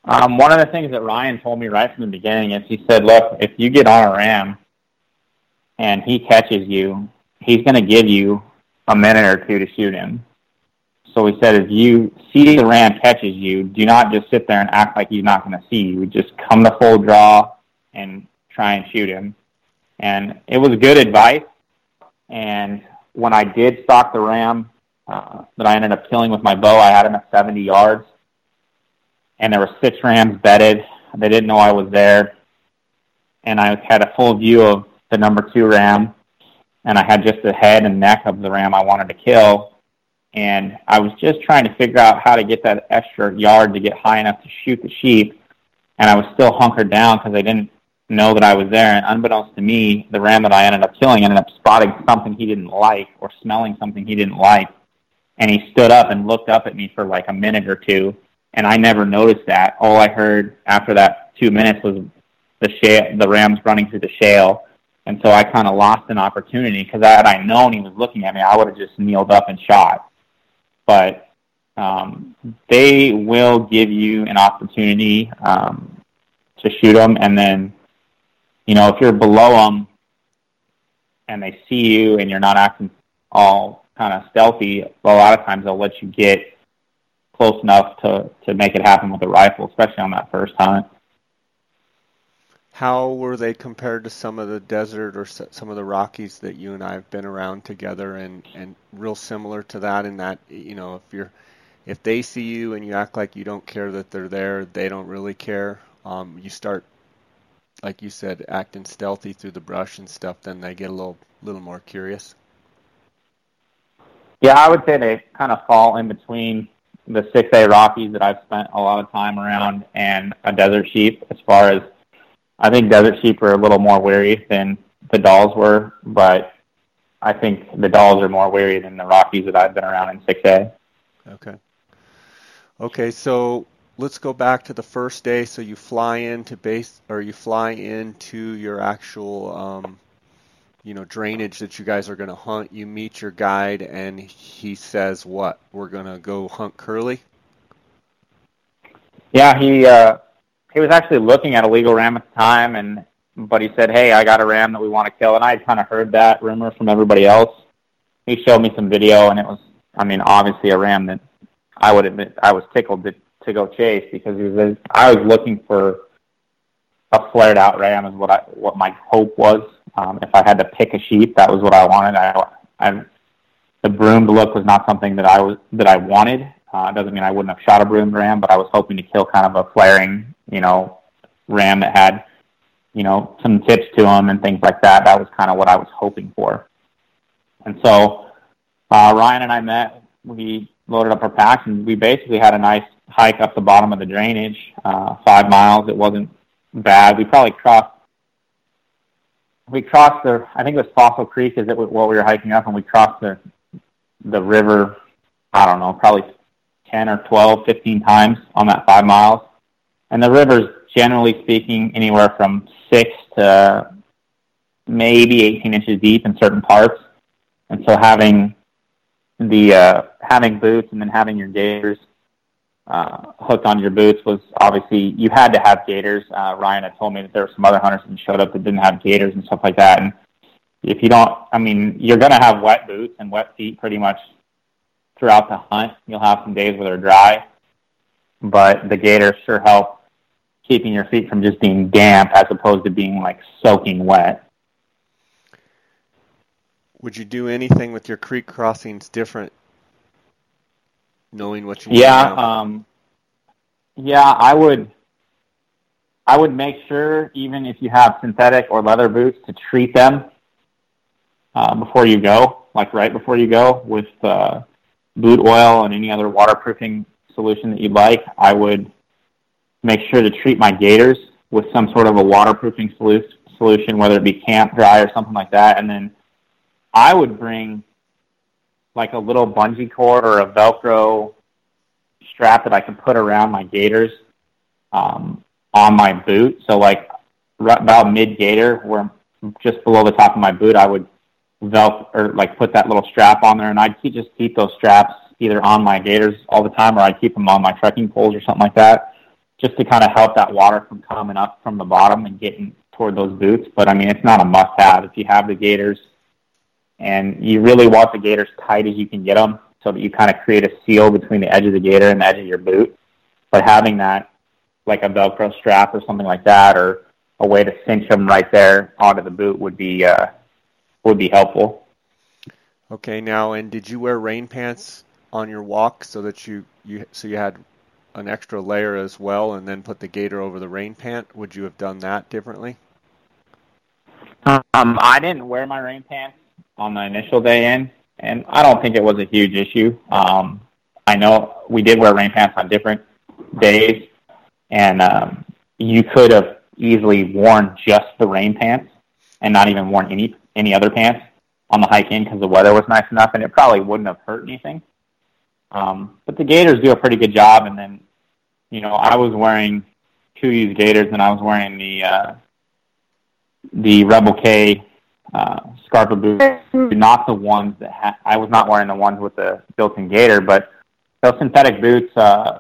Um, one of the things that Ryan told me right from the beginning is he said, "Look, if you get on a ram and he catches you, he's going to give you a minute or two to shoot him." So he said, if you see the ram catches you, do not just sit there and act like he's not going to see you. Just come to full draw and try and shoot him. And it was good advice. And when I did stalk the ram uh, that I ended up killing with my bow, I had him at 70 yards. And there were six rams bedded. They didn't know I was there. And I had a full view of the number two ram. And I had just the head and neck of the ram I wanted to kill. And I was just trying to figure out how to get that extra yard to get high enough to shoot the sheep. And I was still hunkered down because I didn't know that I was there. And unbeknownst to me, the ram that I ended up killing ended up spotting something he didn't like or smelling something he didn't like. And he stood up and looked up at me for like a minute or two. And I never noticed that. All I heard after that two minutes was the shale, the rams running through the shale. And so I kind of lost an opportunity because had I known he was looking at me, I would have just kneeled up and shot. But um, they will give you an opportunity um, to shoot them, and then you know, if you're below them and they see you and you're not acting all kind of stealthy, a lot of times they'll let you get close enough to to make it happen with a rifle, especially on that first hunt. How were they compared to some of the desert or some of the Rockies that you and I have been around together, and and real similar to that in that you know if you're if they see you and you act like you don't care that they're there, they don't really care. Um, you start like you said, acting stealthy through the brush and stuff, then they get a little little more curious. Yeah, I would say they kind of fall in between the six A Rockies that I've spent a lot of time around and a desert sheep. As far as I think desert sheep are a little more wary than the Dalls were, but I think the Dalls are more wary than the Rockies that I've been around in six A. Okay. Okay, so let's go back to the first day. So you fly into base, or you fly into your actual, um, you know, drainage that you guys are going to hunt. You meet your guide, and he says, "What? We're going to go hunt curly." Yeah, he uh, he was actually looking at a legal ram at the time, and but he said, "Hey, I got a ram that we want to kill," and I kind of heard that rumor from everybody else. He showed me some video, and it was, I mean, obviously a ram that I would admit I was tickled to, to go chase because he was I was looking for a flared out ram is what I what my hope was. Um, if I had to pick a sheep, that was what I wanted. I, I the broomed look was not something that I was that I wanted. Uh, it doesn't mean I wouldn't have shot a broomed ram, but I was hoping to kill kind of a flaring, you know, ram that had, you know, some tips to him and things like that. That was kind of what I was hoping for. And so uh, Ryan and I met. We loaded up our packs, and we basically had a nice hike up the bottom of the drainage, uh, five miles. It wasn't bad. We probably crossed. We crossed the. I think it was Fossil Creek. Is it what we were hiking up, and we crossed the the river. I don't know, probably ten or 12, 15 times on that five miles. And the river's generally speaking anywhere from six to maybe 18 inches deep in certain parts. And so having the uh, having boots and then having your gaiters uh, hooked on your boots was obviously you had to have gaiters. Uh, Ryan had told me that there were some other hunters that showed up that didn't have gaiters and stuff like that. And if you don't, I mean, you're going to have wet boots and wet feet pretty much throughout the hunt. You'll have some days where they're dry, but the gaiters sure help keeping your feet from just being damp as opposed to being like soaking wet. Would you do anything with your creek crossings different knowing what you yeah um yeah i would i would make sure even if you have synthetic or leather boots to treat them uh, before you go like right before you go with uh, boot oil and any other waterproofing solution that you'd like i would make sure to treat my gaiters with some sort of a waterproofing solution whether it be camp dry or something like that and then i would bring like a little bungee cord or a Velcro strap that I can put around my gaiters um, on my boot. So like about mid gaiter, where just below the top of my boot, I would velcro or like put that little strap on there, and I'd keep, just keep those straps either on my gaiters all the time, or I'd keep them on my trekking poles or something like that, just to kind of help that water from coming up from the bottom and getting toward those boots. But I mean, it's not a must-have. If you have the gaiters, and you really want the gaiters tight as you can get them, so that you kind of create a seal between the edge of the gaiter and the edge of your boot. But having that, like a Velcro strap or something like that, or a way to cinch them right there onto the boot would be uh, would be helpful. Okay, now and did you wear rain pants on your walk so that you you so you had an extra layer as well, and then put the gaiter over the rain pant? Would you have done that differently? Um, I didn't wear my rain pants on the initial day in, and I don't think it was a huge issue. Um, I know we did wear rain pants on different days, and um, you could have easily worn just the rain pants and not even worn any any other pants on the hike in because the weather was nice enough, and it probably wouldn't have hurt anything. Um, but the Gaiters do a pretty good job. And then, you know, I was wearing KUIU's Gaiters, and I was wearing the uh, the Rebel K uh, Scarpa boots, not the ones that ha- I was not wearing the ones with the built-in gaiter, but those synthetic boots uh,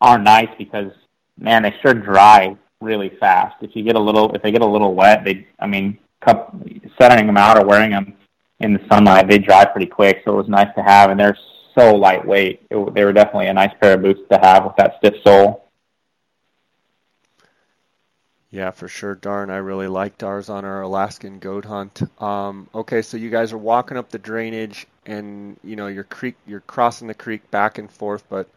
are nice because man, they sure dry really fast. If you get a little, if they get a little wet, they, I mean, cup, setting them out or wearing them in the sunlight, they dry pretty quick. So it was nice to have, and they're so lightweight. It, they were definitely a nice pair of boots to have with that stiff sole. Yeah, for sure. Darn, I really liked ours on our Alaskan goat hunt. Um, okay, so you guys are walking up the drainage, and you know you're creek, you're crossing the creek back and forth. But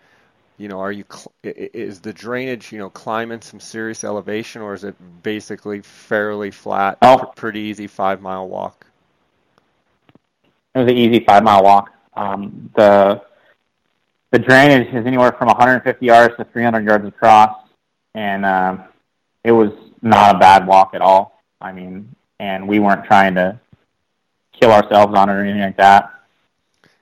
you know, are you is the drainage you know climbing some serious elevation, or is it basically fairly flat, oh. pretty easy five mile walk? It was an easy five mile walk. Um, the the drainage is anywhere from 150 yards to 300 yards across, and um, it was not a bad walk at all. I mean, and we weren't trying to kill ourselves on it or anything like that.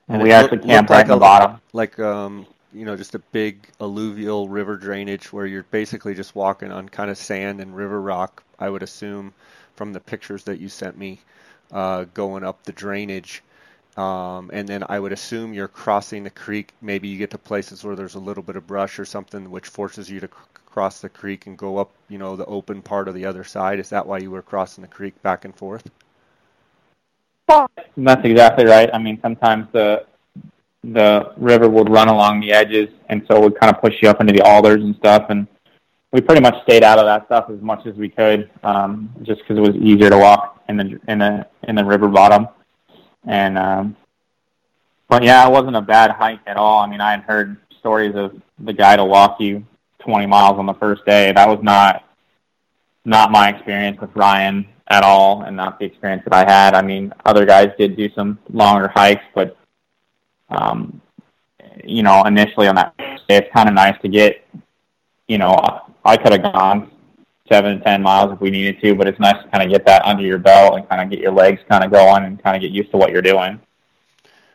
And, we actually camped right like at the bottom, like um, you know, just a big alluvial river drainage where you're basically just walking on kind of sand and river rock. I would assume from the pictures that you sent me, uh, going up the drainage. Um, and then I would assume you're crossing the creek. Maybe you get to places where there's a little bit of brush or something, which forces you to c- cross the creek and go up, you know, the open part of the other side. Is that why you were crossing the creek back and forth? That's exactly right. I mean, sometimes the the river would run along the edges, and so it would kind of push you up into the alders and stuff. And we pretty much stayed out of that stuff as much as we could, um, just because it was easier to walk in the in the in the river bottom. And um, but yeah, it wasn't a bad hike at all. I mean, I had heard stories of the guy to walk you 20 miles on the first day. That was not not my experience with Ryan at all, and not the experience that I had. I mean, other guys did do some longer hikes, but um, you know, initially on that day, it's kind of nice to get. You know, I could have gone seven to ten miles if we needed to, but it's nice to kind of get that under your belt and kind of get your legs kind of going and kind of get used to what you're doing.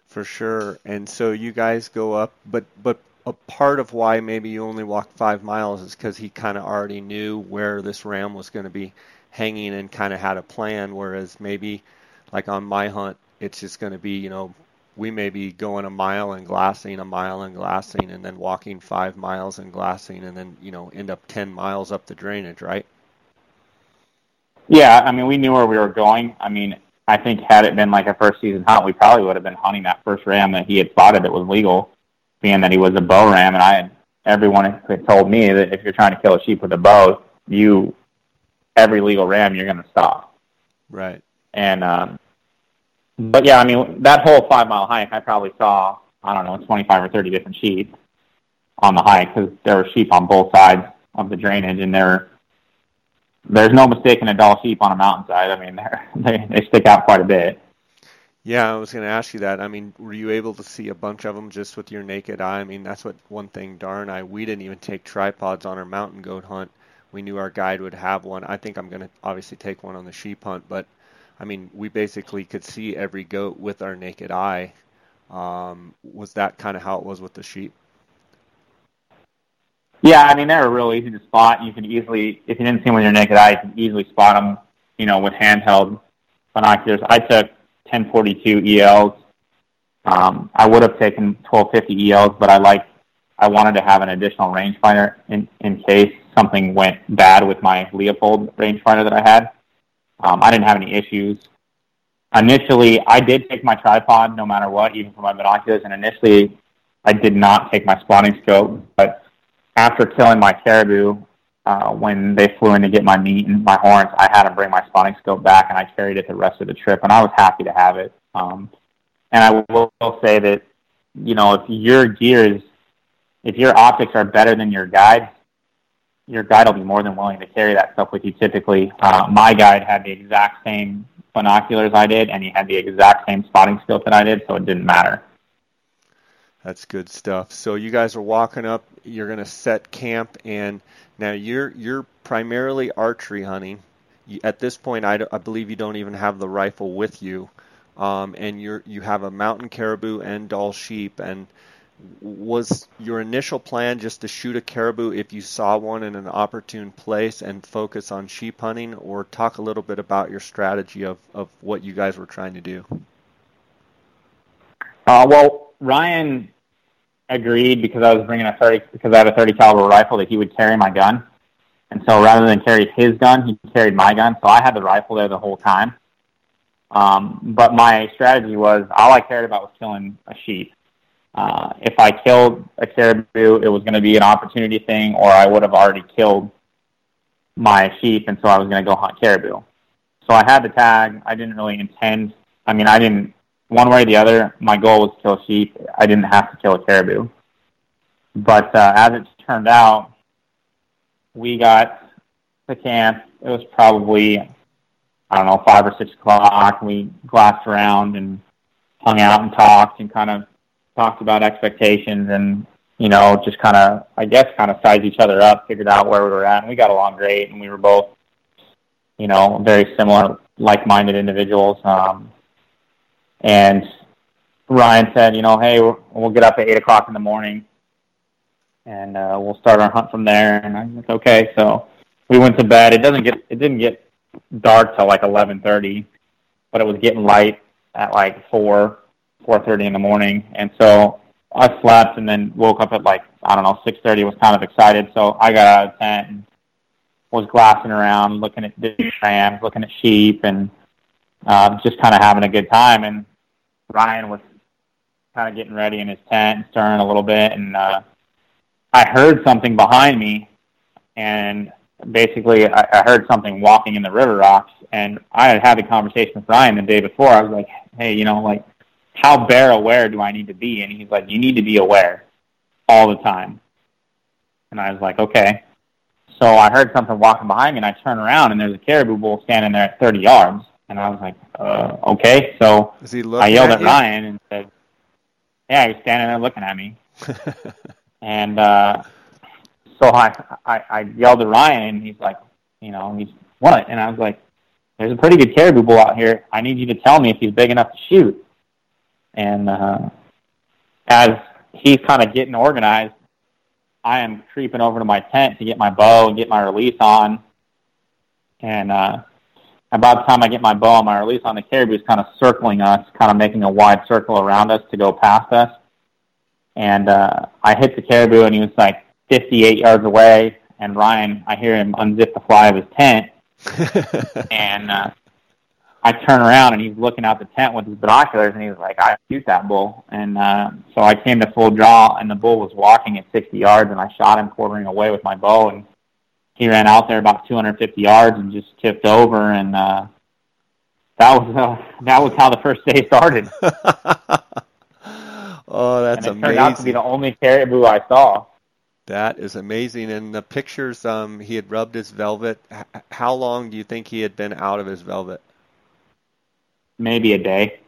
For sure. And so you guys go up, but but a part of why maybe you only walked five miles is because he kind of already knew where this ram was going to be hanging and kind of had a plan. Whereas maybe like on my hunt, it's just going to be you know we may be going a mile and glassing, a mile and glassing, and then walking five miles and glassing, and then you know end up ten miles up the drainage, right? Yeah, I mean, we knew where we were going. I mean, I think had it been like a first season hunt, we probably would have been hunting that first ram that he had spotted that was legal, being that he was a bow ram. And I had everyone had told me that if you're trying to kill a sheep with a bow, you every legal ram you're going to stop. Right. And um, but yeah, I mean, that whole five mile hike, I probably saw, I don't know, 25 or 30 different sheep on the hike because there were sheep on both sides of the drainage and there, there's no mistaking a Dall sheep on a mountainside. I mean, they they stick out quite a bit. Yeah, I was going to ask you that. I mean, were you able to see a bunch of them just with your naked eye? I mean, that's what one thing. Darn, I we didn't even take tripods on our mountain goat hunt. We knew our guide would have one. I think I'm going to obviously take one on the sheep hunt, but I mean, we basically could see every goat with our naked eye. Um, was that kind of how it was with the sheep? Yeah, I mean, they were real easy to spot. You could easily, if you didn't see them with your naked eye, you could easily spot them, you know, with handheld binoculars. I took 1042 ELs. Um, I would have taken 1250 ELs, but I like I wanted to have an additional rangefinder in in case something went bad with my Leupold rangefinder that I had. Um, I didn't have any issues. Initially, I did take my tripod no matter what, even for my binoculars. And initially, I did not take my spotting scope. But after killing my caribou, uh, when they flew in to get my meat and my horns, I had to bring my spotting scope back, and I carried it the rest of the trip, and I was happy to have it. Um, and I will say that, you know, if your gear is, if your optics are better than your guide, your guide will be more than willing to carry that stuff with you. Typically, uh, my guide had the exact same binoculars I did, and he had the exact same spotting scope that I did, so it didn't matter. That's good stuff. So you guys are walking up. You're going to set camp, and now you're you're primarily archery hunting. At this point, I, I believe you don't even have the rifle with you, um, and you're you have a mountain caribou and Dall sheep. And was your initial plan just to shoot a caribou if you saw one in an opportune place and focus on sheep hunting, or talk a little bit about your strategy of of what you guys were trying to do? Uh, well, Ryan agreed because I was bringing a 30 because I had a 30 caliber rifle that he would carry my gun. And so rather than carry his gun, he carried my gun. So I had the rifle there the whole time. Um, but my strategy was all I cared about was killing a sheep. Uh, if I killed a caribou, it was going to be an opportunity thing, or I would have already killed my sheep, and so I was going to go hunt caribou. So I had the tag. I didn't really intend. I mean, I didn't one way or the other, my goal was to kill sheep. I didn't have to kill a caribou. But uh, as it turned out, we got to camp. It was probably, I don't know, five or six o'clock. We glassed around and hung out and talked and kind of talked about expectations and, you know, just kind of, I guess, kind of sized each other up, figured out where we were at. And we got along great. And we were both, you know, very similar, like-minded individuals. Um, and Ryan said, you know, hey, we'll get up at eight o'clock in the morning, and uh, we'll start our hunt from there. And I was like, okay. So we went to bed. It doesn't get it didn't get dark till like eleven thirty, but it was getting light at like four four thirty in the morning. And so I slept and then woke up at like I don't know six thirty. Was kind of excited, so I got out of the tent and was glassing around, looking at different rams, looking at sheep, and uh, just kind of having a good time. And Ryan was kind of getting ready in his tent and stirring a little bit, and uh, I heard something behind me, and basically I, I heard something walking in the river rocks, and I had had a conversation with Ryan the day before. I was like, hey, you know, like how bear aware do I need to be? And he's like, you need to be aware all the time. And I was like, okay. So I heard something walking behind me, and I turn around, and there's a caribou bull standing there at 30 yards. And I was like, uh, okay. So I yelled at, at Ryan and said, yeah, he was standing there looking at me. and uh, so I, I, I yelled at Ryan, and he's like, you know, he's, what? And I was like, there's a pretty good caribou bull out here. I need you to tell me if he's big enough to shoot. And uh, as he's kind of getting organized, I am creeping over to my tent to get my bow and get my release on. And uh, about the time I get my bow on my release on the caribou is kind of circling us, kind of making a wide circle around us to go past us. And uh, I hit the caribou, and he was like 58 yards away. And Ryan, I hear him unzip the fly of his tent, and uh, I turn around, and he's looking out the tent with his binoculars, and he's like, "I shoot that bull." And uh, so I came to full draw, and the bull was walking at 60 yards, and I shot him quartering away with my bow, and he ran out there about 250 yards and just tipped over, and uh, that was uh, that was how the first day started. oh, that's and it amazing! Turned out to be the only caribou I saw. That is amazing. And the pictures, um, he had rubbed his velvet. H- how long do you think he had been out of his velvet? Maybe a day.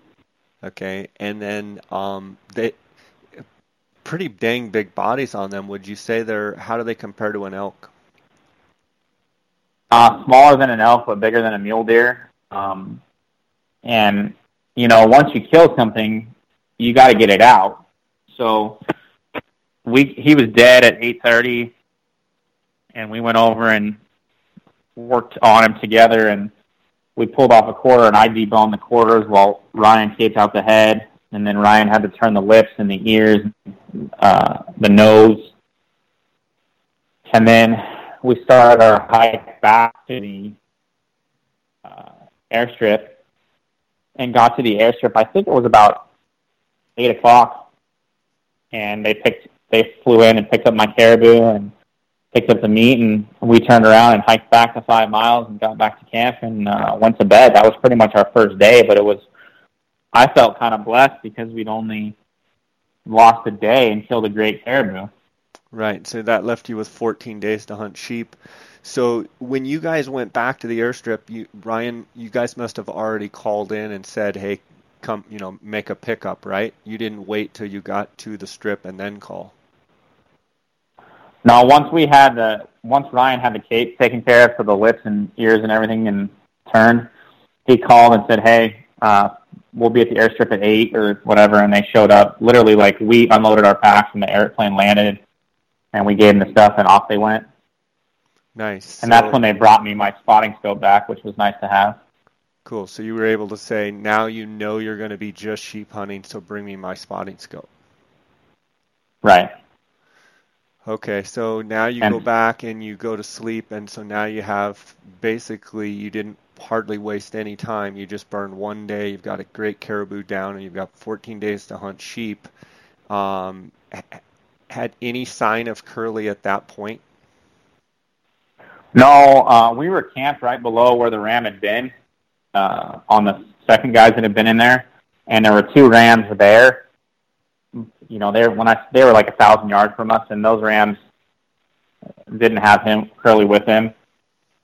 Okay, and then um, they pretty dang big bodies on them. Would you say they're? How do they compare to an elk? uh, smaller than an elk but bigger than a mule deer. Um, and you know, once you kill something, you got to get it out. So we he was dead at eight thirty, and we went over and worked on him together, and we pulled off a quarter, and I deboned the quarters while Ryan taped out the head, and then Ryan had to turn the lips and the ears, uh, the nose, and then we started our hike back to the uh, airstrip and got to the airstrip. I think it was about eight o'clock, and they picked they flew in and picked up my caribou and picked up the meat, and we turned around and hiked back the five miles and got back to camp and uh, went to bed. That was pretty much our first day, but it was I felt kind of blessed because we'd only lost a day and killed a great caribou. Right. So that left you with 14 days to hunt sheep. So when you guys went back to the airstrip, you Ryan, you guys must have already called in and said, "Hey, come, you know, make a pickup," right? You didn't wait till you got to the strip and then call. No, once we had the once Ryan had the cape taken care of for the lips and ears and everything and turned, he called and said, "Hey, uh, we'll be at the airstrip at eight or whatever," and they showed up. Literally, like we unloaded our packs and the airplane landed, and we gave them the stuff and off they went. Nice. And so, that's when they brought me my spotting scope back, which was nice to have. Cool. So you were able to say, now you know you're going to be just sheep hunting, so bring me my spotting scope. Right. Okay, so now you and, go back and you go to sleep, and so now you have basically you didn't hardly waste any time. You just burned one day. You've got a great caribou down, and you've got 14 days to hunt sheep. Um, had any sign of curly at that point? No, uh, we were camped right below where the ram had been uh, on the second guys that had been in there, and there were two rams there. You know, they when I they were like a thousand yards from us, and those rams didn't have him Curly with him,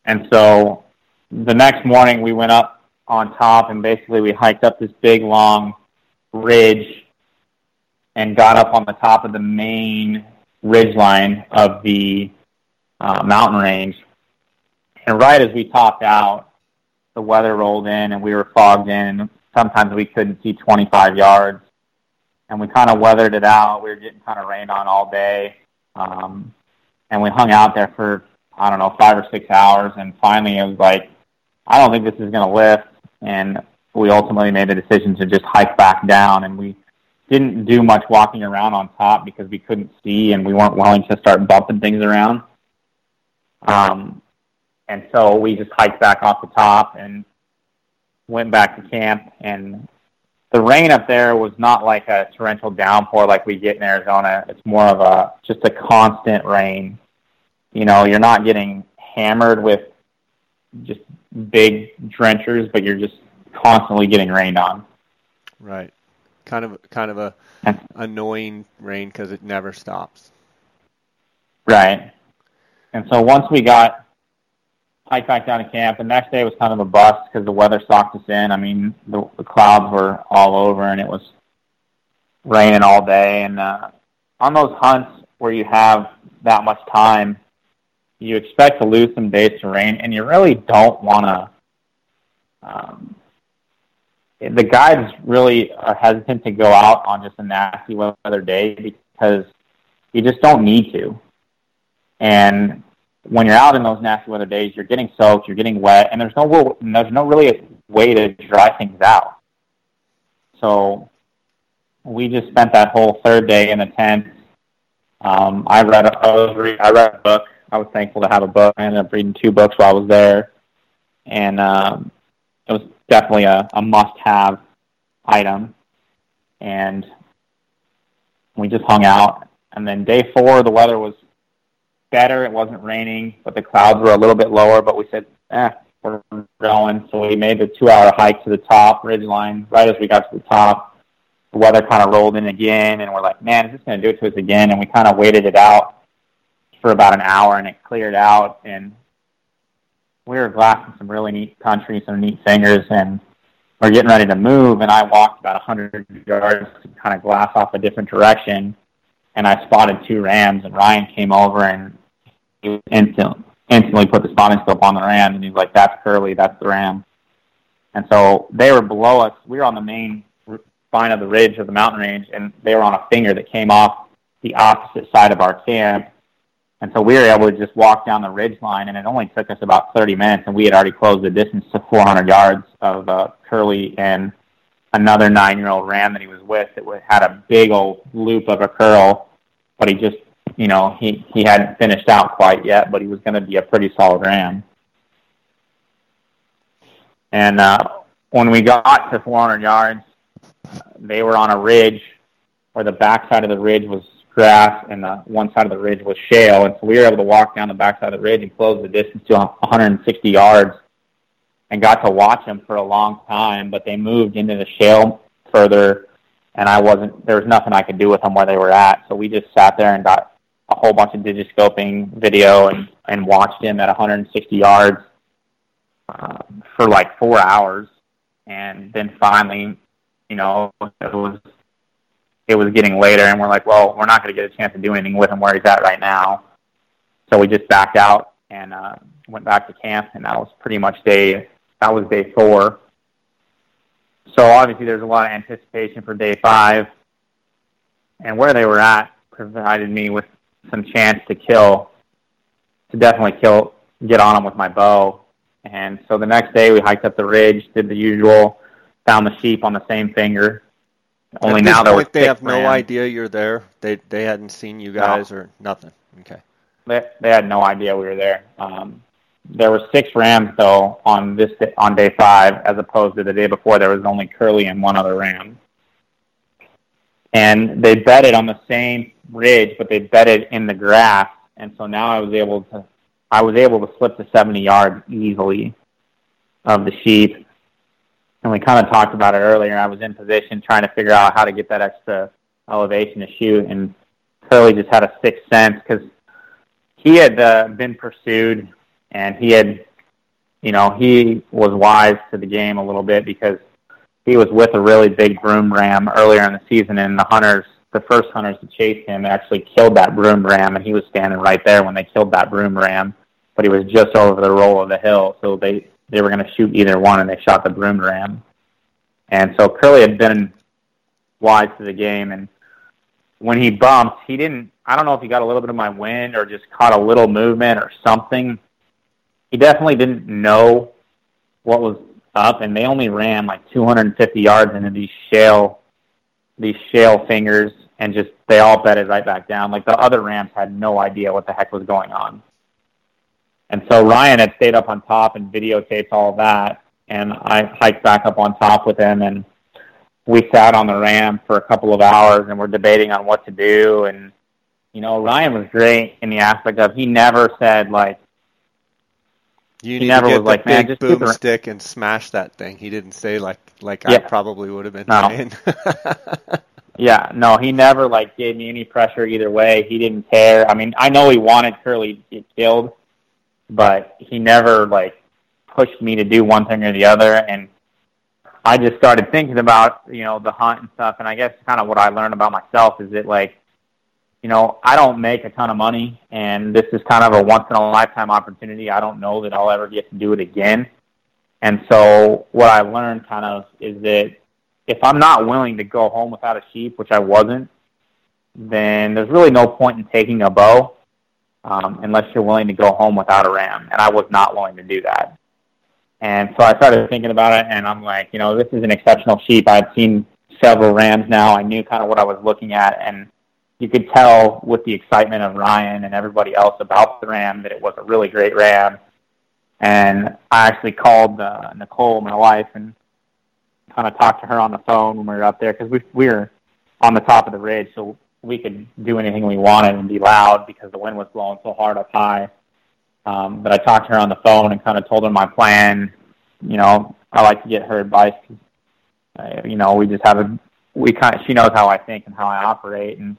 and so the next morning we went up on top, and basically we hiked up this big long ridge and got up on the top of the main ridge line of the uh, mountain range and right as we topped out, the weather rolled in and we were fogged in. Sometimes we couldn't see 25 yards. And we kind of weathered it out. We were getting kind of rained on all day. Um, and we hung out there for, I don't know, five or six hours. And finally it was like, I don't think this is going to lift. And we ultimately made the decision to just hike back down. And we didn't do much walking around on top because we couldn't see and we weren't willing to start bumping things around. Um, and so we just hiked back off the top and went back to camp. And the rain up there was not like a torrential downpour like we get in Arizona. It's more of a just a constant rain. You know, you're not getting hammered with just big drenchers, but you're just constantly getting rained on. Right. Kind of kind of a annoying rain because it never stops. Right. And so once we got hiked back down to camp. The next day was kind of a bust because the weather socked us in. I mean, the, the clouds were all over and it was raining all day. And uh, on those hunts where you have that much time, you expect to lose some days to rain, and you really don't want to. Um, the guides really are hesitant to go out on just a nasty weather day because you just don't need to. And when you're out in those nasty weather days, you're getting soaked, you're getting wet, and there's no there's no really way to dry things out. So we just spent that whole third day in the tent. Um, I read a, I, was re- I read a book. I was thankful to have a book. I ended up reading two books while I was there, and um, it was definitely a, a must-have item. And we just hung out. And then day four, the weather was better. It wasn't raining, but the clouds were a little bit lower. But we said, eh, we're going. So we made the two-hour hike to the top ridge line. Right as we got to the top, the weather kind of rolled in again, and we're like, man, is this going to do it to us again? And we kind of waited it out for about an hour, and it cleared out, and we were glassing some really neat country, some neat fingers, and we're getting ready to move. And I walked about 100 yards to kind of glass off a different direction, and I spotted two rams, and Ryan came over and instantly instantly put the spotting scope on the ram, and he's like, "That's Curly, that's the ram." And so they were below us. We were on the main spine of the ridge of the mountain range, and they were on a finger that came off the opposite side of our camp. And so we were able to just walk down the ridge line, and it only took us about 30 minutes, and we had already closed the distance to 400 yards of uh, Curly and another nine-year-old ram that he was with that had a big old loop of a curl, but he just, you know, he he hadn't finished out quite yet, but he was going to be a pretty solid ram. And uh, when we got to 400 yards, they were on a ridge where the backside of the ridge was grass and the one side of the ridge was shale. And so we were able to walk down the backside of the ridge and close the distance to 160 yards and got to watch them for a long time. But they moved into the shale further, and I wasn't. There was nothing I could do with them where they were at. So we just sat there and got a whole bunch of digiscoping video and and watched him at 160 yards uh, for like four hours, and then finally, you know, it was it was getting later, and we're like, well, we're not going to get a chance to do anything with him where he's at right now. So we just backed out and uh, went back to camp, and that was pretty much day. That was day four. So obviously, there's a lot of anticipation for day five, and where they were at provided me with some chance to kill, to definitely kill, get on them with my bow. And so the next day, we hiked up the ridge, did the usual, found the sheep on the same finger, only now point, they have no idea you're there. They they hadn't seen you guys no. or nothing. Okay. They they had no idea we were there. Um, there were six rams though on this on day five, as opposed to the day before. There was only Curly and one other ram, and they bedded on the same ridge, but they bedded in the grass. And so now I was able to I was able to slip to 70 yards easily of the sheep and we kind of talked about it earlier. I was in position trying to figure out how to get that extra elevation to shoot, and Curly just had a sixth sense because he had uh, been pursued, and he had, you know, he was wise to the game a little bit because he was with a really big broom ram earlier in the season, and the hunters, the first hunters to chase him, actually killed that broom ram, and he was standing right there when they killed that broom ram, but he was just over the roll of the hill, so they they were going to shoot either one, and they shot the broom ram. And so Curly had been wise to the game, and when he bumped, he didn't. I don't know if he got a little bit of my wind or just caught a little movement or something. He definitely didn't know what was up, and they only ran like 250 yards into these shale, these shale fingers, and just they all bedded right back down. Like the other rams had no idea what the heck was going on. And so Ryan had stayed up on top and videotaped all that. And I hiked back up on top with him and we sat on the ram for a couple of hours and we're debating on what to do. And, you know, Ryan was great in the aspect of he never said like, you he never was like, just boomstick and smash that thing. He didn't say like like yeah. I probably would have been no. yeah, no, he never like gave me any pressure either way. He didn't care. I mean, I know he wanted Curly to get killed, but he never like pushed me to do one thing or the other. And I just started thinking about you know the hunt and stuff. And I guess kind of what I learned about myself is that like you know I don't make a ton of money, and this is kind of a once in a lifetime opportunity. I don't know that I'll ever get to do it again. And so what I learned kind of is that if I'm not willing to go home without a sheep, which I wasn't, then there's really no point in taking a bow um, unless you're willing to go home without a ram. And I was not willing to do that. And so I started thinking about it, and I'm like, you know, this is an exceptional sheep. I've seen several rams now. I knew kind of what I was looking at, and you could tell with the excitement of Ryan and everybody else about the ram that it was a really great ram. And I actually called uh, Nicole, my wife, and kind of talked to her on the phone when we were up there because we we were on the top of the ridge, so we could do anything we wanted and be loud because the wind was blowing so hard up high. Um, but I talked to her on the phone and kind of told her my plan. You know, I like to get her advice. Uh, you know, we just have a we kind of she knows how I think and how I operate, and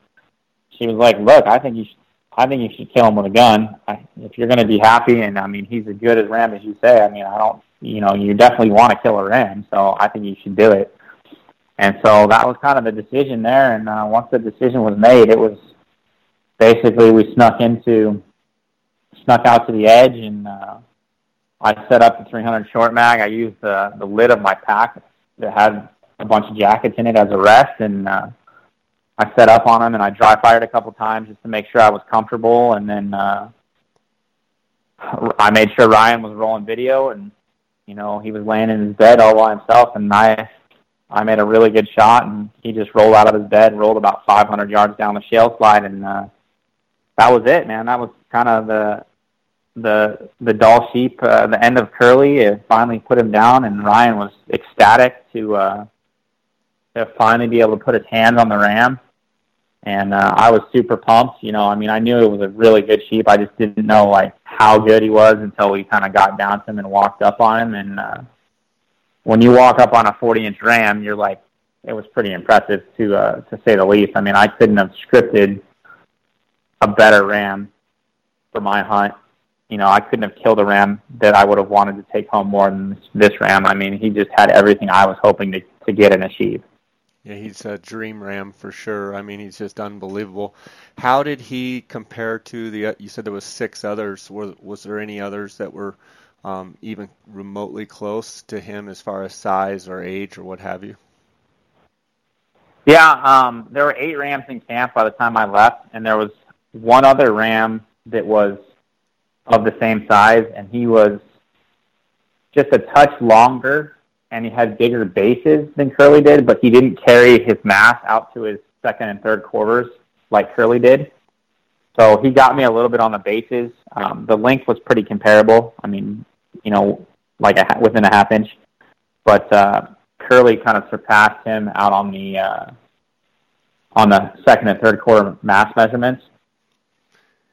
she was like, "Look, I think you should." I think you should kill him with a gun. I, if you're going to be happy, and I mean, he's as good as ram as you say. I mean, I don't, you know, you definitely want to kill a ram, so I think you should do it. And so that was kind of the decision there. And uh, once the decision was made, it was basically we snuck into, snuck out to the edge, and uh, I set up the 300 short mag. I used the the lid of my pack that had a bunch of jackets in it as a rest, and uh, I set up on them and I dry fired a couple times just to make sure I was comfortable, and then uh, I made sure Ryan was rolling video, and you know he was laying in his bed all by himself, and I I made a really good shot, and he just rolled out of his bed, rolled about 500 yards down the shale slide, and uh, that was it, man. That was kind of the the the Dall sheep, uh, the end of Curly. It finally put him down, and Ryan was ecstatic to uh, to finally be able to put his hands on the ram. And uh, I was super pumped. You know, I mean, I knew it was a really good sheep. I just didn't know like how good he was until we kind of got down to him and walked up on him. And uh, when you walk up on a 40 inch ram, you're like, it was pretty impressive to uh, to say the least. I mean, I couldn't have scripted a better ram for my hunt. You know, I couldn't have killed a ram that I would have wanted to take home more than this ram. I mean, he just had everything I was hoping to to get in a sheep. Yeah, he's a dream ram for sure. I mean, he's just unbelievable. How did he compare to the? You said there was six others. Was, was there any others that were um, even remotely close to him as far as size or age or what have you? Yeah, um, there were eight rams in camp by the time I left, and there was one other ram that was of the same size, and he was just a touch longer and he had bigger bases than Curly did, but he didn't carry his mass out to his second and third quarters like Curly did. So he got me a little bit on the bases. Um, the length was pretty comparable. I mean, you know, like a, within a half inch, but uh, Curly kind of surpassed him out on the uh, on the second and third quarter mass measurements.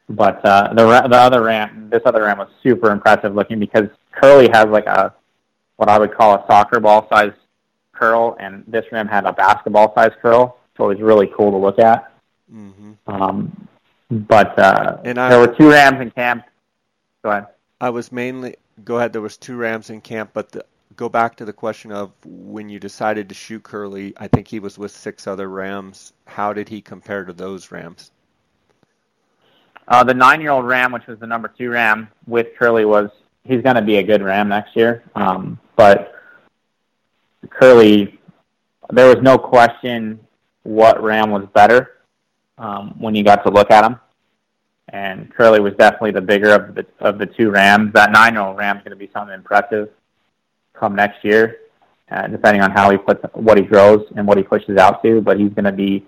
But uh, the the other ram, this other ram was super impressive looking because Curly has like a what I would call a soccer ball size curl, and this rim had a basketball size curl, so it was really cool to look at. Mm-hmm. Um, but uh, and I, there were two rams in camp. Go ahead. I was mainly go ahead. There was two rams in camp, but the, go back to the question of when you decided to shoot Curly. I think he was with six other rams. How did he compare to those rams? Uh, the nine-year-old ram, which was the number two ram with Curly, was he's going to be a good ram next year. Um, but Curly, there was no question what ram was better um, when you got to look at him. And Curly was definitely the bigger of the of the two rams. That nine-year-old ram is going to be something impressive come next year, uh, depending on how he puts what he grows and what he pushes out to. But he's going to be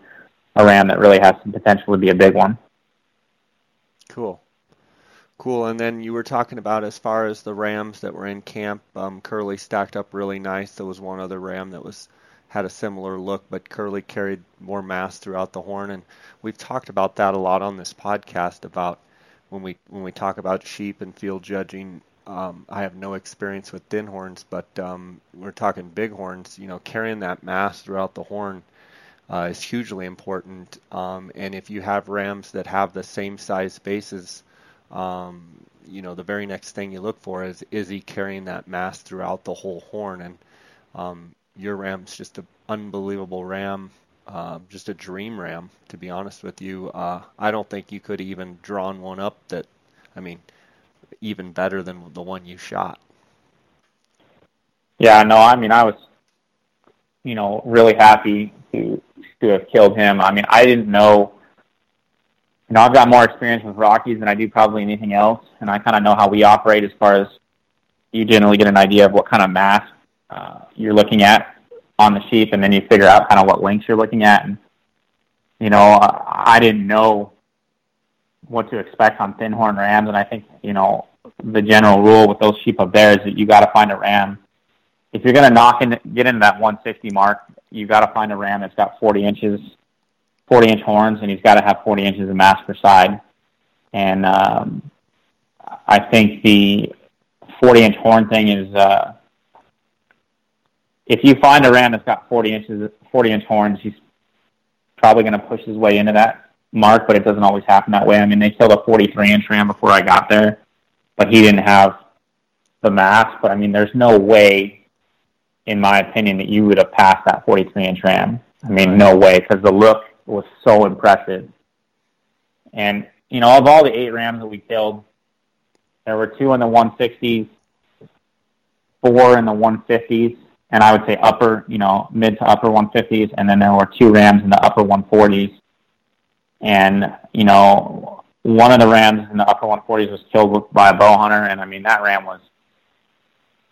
a ram that really has some potential to be a big one. Cool. Cool. And then you were talking about as far as the rams that were in camp, um, Curly stacked up really nice. There was one other ram that was had a similar look, but Curly carried more mass throughout the horn, and we've talked about that a lot on this podcast about when we when we talk about sheep and field judging. Um, I have no experience with thin horns, but um, we're talking big horns. You know, carrying that mass throughout the horn uh, is hugely important. Um, and if you have rams that have the same size bases um, you know, the very next thing you look for is is he carrying that mass throughout the whole horn? And um, your ram's just an unbelievable ram, uh, just a dream ram. To be honest with you, uh, I don't think you could even drawn one up that, I mean, even better than the one you shot. Yeah, no, I mean, I was, you know, really happy to to have killed him. I mean, I didn't know you know, I've got more experience with Rockies than I do probably anything else, and I kind of know how we operate as far as you generally get an idea of what kind of mass uh, you're looking at on the sheep, and then you figure out kind of what lengths you're looking at. And you know, I, I didn't know what to expect on thin horn rams, and I think you know the general rule with those sheep up there is that you got to find a ram. If you're going to knock in, get into that 160 mark, you got to find a ram that's got 40 inches 40 inch horns, and he's got to have 40 inches of mass per side. And um, I think the 40 inch horn thing is uh, if you find a ram that's got 40 inches, 40 inch horns, he's probably going to push his way into that mark, but it doesn't always happen that way. I mean, they killed a 43 inch ram before I got there, but he didn't have the mass. But I mean, there's no way, in my opinion, that you would have passed that 43 inch ram. I mean, no way, because the look was so impressive. And, you know, of all the eight Rams that we killed, there were two in the 160s, four in the 150s, and I would say upper, you know, mid to upper 150s, and then there were two Rams in the upper 140s. And, you know, one of the Rams in the upper 140s was killed by a bow hunter, and I mean, that Ram was,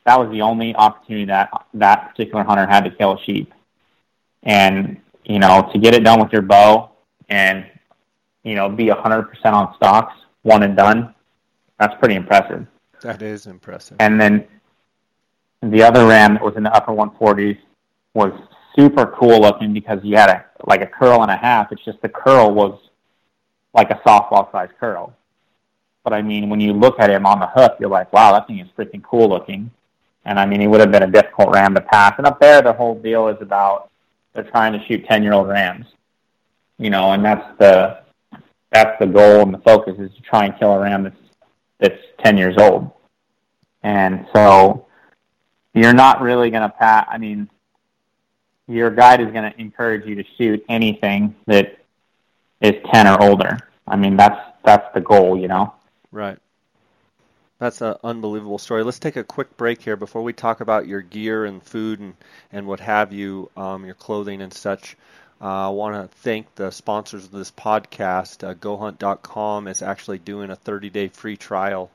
that was the only opportunity that that particular hunter had to kill a sheep. And, you know, to get it done with your bow and, you know, be 100% on stocks, one and done, that's pretty impressive. That is impressive. And then the other ram that was in the upper 140s was super cool looking because you had a like a curl and a half. It's just the curl was like a softball sized curl. But I mean, when you look at him on the hook, you're like, wow, that thing is freaking cool looking. And I mean, he would have been a difficult ram to pass. And up there, the whole deal is about they're trying to shoot 10 year old rams, you know, and that's the, that's the goal and the focus is to try and kill a ram that's, that's 10 years old. And so you're not really going to pat. I mean, your guide is going to encourage you to shoot anything that is 10 or older. I mean, that's, that's the goal, you know? Right. That's an unbelievable story. Let's take a quick break here before we talk about your gear and food and, and what have you, um, your clothing and such. Uh, I want to thank the sponsors of this podcast. Uh, GoHunt.com is actually doing a 30 day free trial.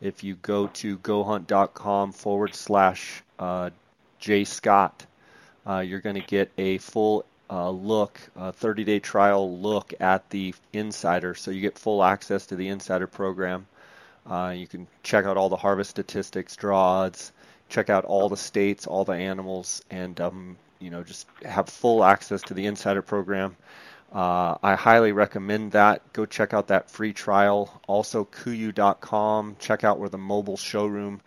If you go to GoHunt.com forward slash uh, J Scott, uh, you're going to get a full uh, look, a 30 day trial look at the Insider. So you get full access to the Insider program. Uh, you can check out all the harvest statistics, draw odds, check out all the states, all the animals, and um, you know just have full access to the Insider program. Uh, I highly recommend that. Go check out that free trial. Also, KUIU.com. Check out where the mobile showroom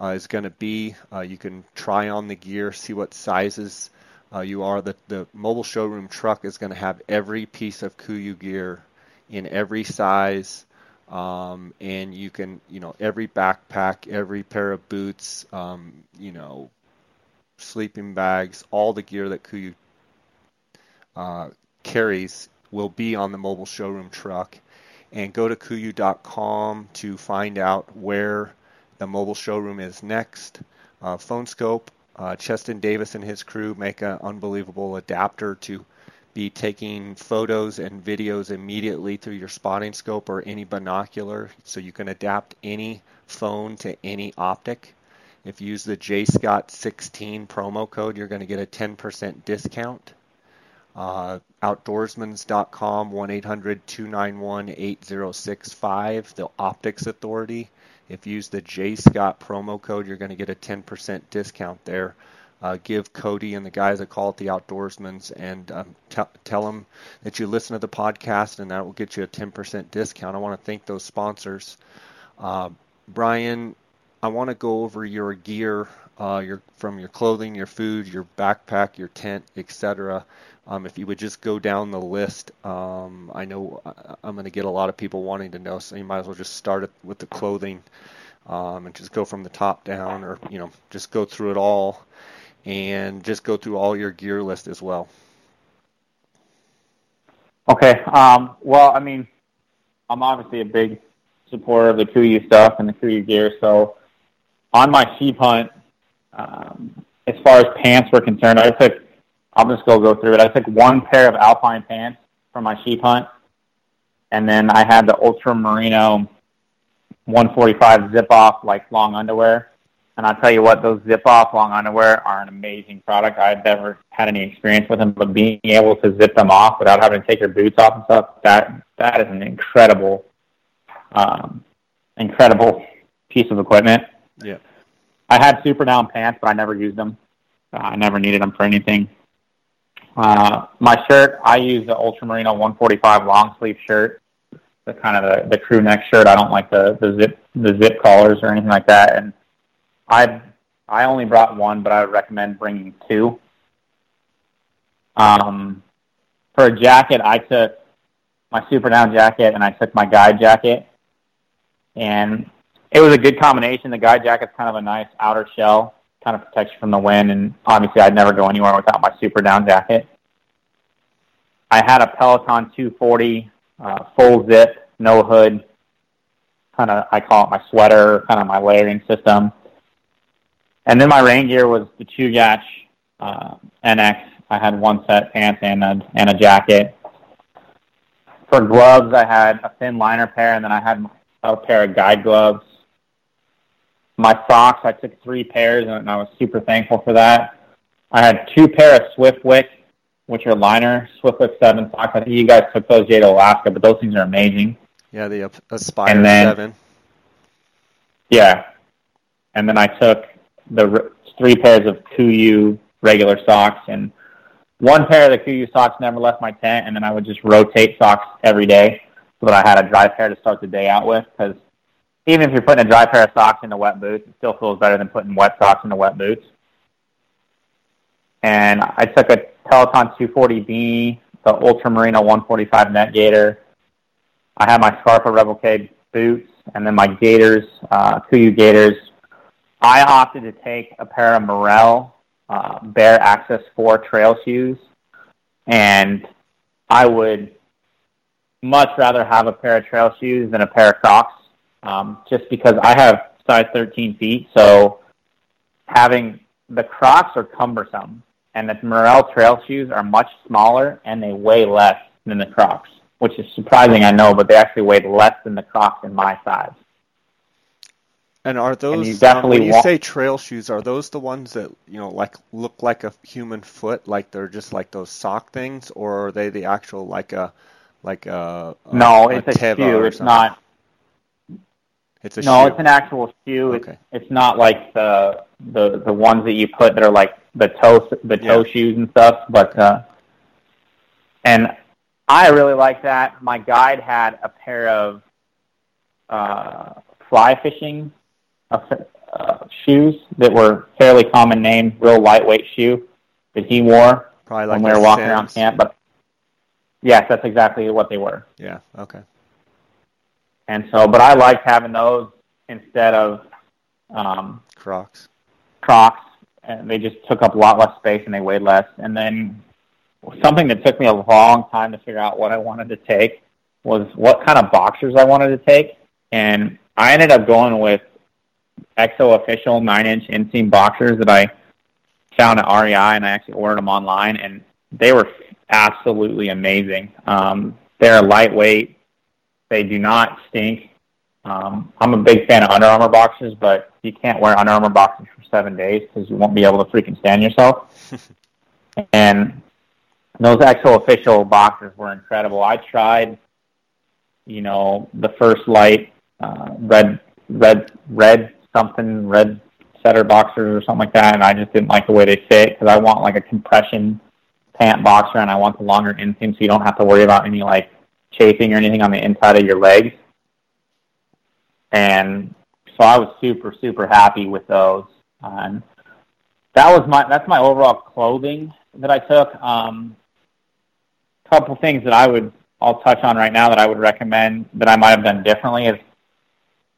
uh, is going to be. Uh, you can try on the gear, see what sizes uh, you are. The, the mobile showroom truck is going to have every piece of KUIU gear in every size. Um, and you can, you know, every backpack, every pair of boots, um, you know, sleeping bags, all the gear that KUIU uh, carries will be on the mobile showroom truck. And go to KUIU.com to find out where the mobile showroom is next. Uh, Phone Skope, uh, Cheston Davis and his crew make an unbelievable adapter to be taking photos and videos immediately through your spotting scope or any binocular, so you can adapt any phone to any optic. If you use the JScott16 promo code, you're going to get a 10% discount. Uh, outdoorsmans.com, 1 800 291 8065, the Optics Authority. If you use the JScott promo code, you're going to get a 10% discount there uh, give Cody and the guys that call it the Outdoorsmans and um, t- tell them that you listen to the podcast, and that will get you a 10% discount. I want to thank those sponsors. Uh, Brian, I want to go over your gear, uh, your from your clothing, your food, your backpack, your tent, etc. Um, if you would just go down the list, um, I know uh, I'm going to get a lot of people wanting to know, so you might as well just start it with the clothing um, and just go from the top down, or you know, just go through it all and just go through all your gear list as well. Okay. Um, well, I mean, I'm obviously a big supporter of the KUIU stuff and the KUIU gear. So on my sheep hunt, um, as far as pants were concerned, I took, I'll just go go through it. I took one pair of alpine pants for my sheep hunt. And then I had the Ultra Merino 145 zip off, like long underwear. And I'll tell you what, those zip off long underwear are an amazing product. I've never had any experience with them, but being able to zip them off without having to take your boots off and stuff, that that is an incredible, um, incredible piece of equipment. Yeah. I had super down pants, but I never used them. Uh, I never needed them for anything. Uh, my shirt, I use the Ultra Merino 145 long sleeve shirt, the kind of the, the crew neck shirt. I don't like the, the zip the zip collars or anything like that. And I I only brought one, but I would recommend bringing two. Um, for a jacket, I took my super down jacket and I took my guide jacket, and it was a good combination. The guide jacket's kind of a nice outer shell, kind of protects you from the wind, and obviously I'd never go anywhere without my super down jacket. I had a Peloton 240 uh, full zip, no hood, kind of I call it my sweater, kind of my layering system. And then my rain gear was the Chugach uh, NX. I had one set pants and a, and a jacket. For gloves, I had a thin liner pair, and then I had a pair of guide gloves. My socks, I took three pairs, and I was super thankful for that. I had two pair of Swiftwick which are liner Swiftwick seven socks. I think you guys took those Jay to Alaska, but those things are amazing. Yeah, the Aspire then, seven. Yeah, and then I took the three pairs of KUIU regular socks, and one pair of the KUIU socks never left my tent, and then I would just rotate socks every day so that I had a dry pair to start the day out with. Because even if you're putting a dry pair of socks into wet boots, it still feels better than putting wet socks into wet boots. And I took a Peloton 240B, the Ultra Merino 145 Neck Gaiter. I had my Scarpa Rebel K boots, and then my Gaiters, uh, KUIU Gaiters. I opted to take a pair of Merrell uh, Bare Access 4 trail shoes, and I would much rather have a pair of trail shoes than a pair of Crocs, um, just because I have size 13 feet. So having the Crocs are cumbersome, and the Merrell trail shoes are much smaller and they weigh less than the Crocs which is surprising, I know, but they actually weighed less than the Crocs in my size. And are those and you definitely um, when you say trail shoes? Are those the ones that you know like look like a human foot, like they're just like those sock things, or are they the actual like a like a, a no? A it's a shoe. It's not. It's a no. Shoe. It's an actual shoe. Okay. It's, it's not like the the the ones that you put that are like the toe the toe yeah. shoes and stuff. But uh, and I really like that. My guide had a pair of uh, fly fishing uh, uh, shoes that were fairly common name, real lightweight shoe that he wore Probably like when we were walking around camp. But yes, that's exactly what they were. Yeah. Okay. And so, but I liked having those instead of um, Crocs. Crocs, and they just took up a lot less space and they weighed less. And then something that took me a long time to figure out what I wanted to take was what kind of boxers I wanted to take. And I ended up going with ExOfficio nine inch inseam boxers that I found at REI and I actually ordered them online and they were absolutely amazing. Um, they're lightweight. They do not stink. Um, I'm a big fan of Under Armour boxers, but you can't wear Under Armour boxers for seven days because you won't be able to freaking stand yourself. and those ExOfficio boxers were incredible. I tried, you know, the First Lite uh, red, red, red something, Red Desert boxers or something like that, and I just didn't like the way they fit because I want like a compression pant boxer and I want the longer inseam so you don't have to worry about any like chafing or anything on the inside of your legs. And so I was super, super happy with those. And that was my that's my overall clothing that I took. Um, couple things that I would I'll touch on right now that I would recommend that I might have done differently is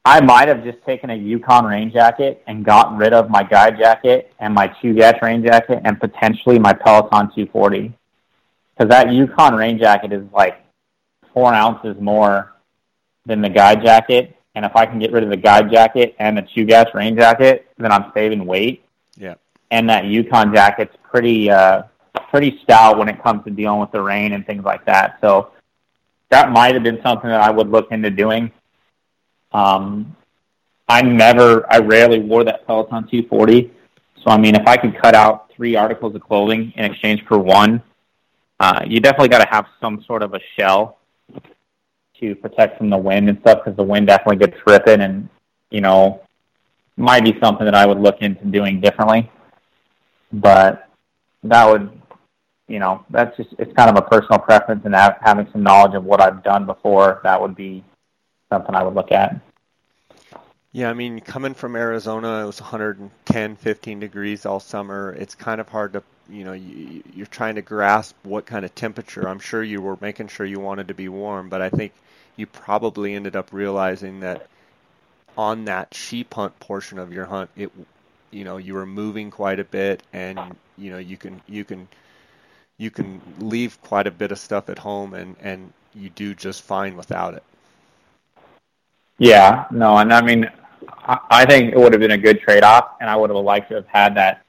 I might have just taken a Yukon rain jacket and gotten rid of my guide jacket and my Chugach rain jacket and potentially my Peloton 240 because that Yukon rain jacket is like four ounces more than the guide jacket. And if I can get rid of the guide jacket and the Chugach rain jacket, then I'm saving weight. Yeah. And that Yukon jacket's pretty uh, pretty stout when it comes to dealing with the rain and things like that. So that might have been something that I would look into doing. Um, I never, I rarely wore that Peloton 240. So I mean, if I could cut out three articles of clothing in exchange for one, uh, you definitely got to have some sort of a shell to protect from the wind and stuff because the wind definitely gets ripping and you know might be something that I would look into doing differently. But that would you know, that's just it's kind of a personal preference, and having some knowledge of what I've done before, that would be something I would look at. Yeah, I mean, coming from Arizona, it was 110, 15 degrees all summer. It's kind of hard to, you know, you, you're trying to grasp what kind of temperature. I'm sure you were making sure you wanted to be warm, but I think you probably ended up realizing that on that sheep hunt portion of your hunt, it, you know, you were moving quite a bit, and you know, you can you can you can leave quite a bit of stuff at home and and you do just fine without it. Yeah, no, and I mean, I think it would have been a good trade off, and I would have liked to have had that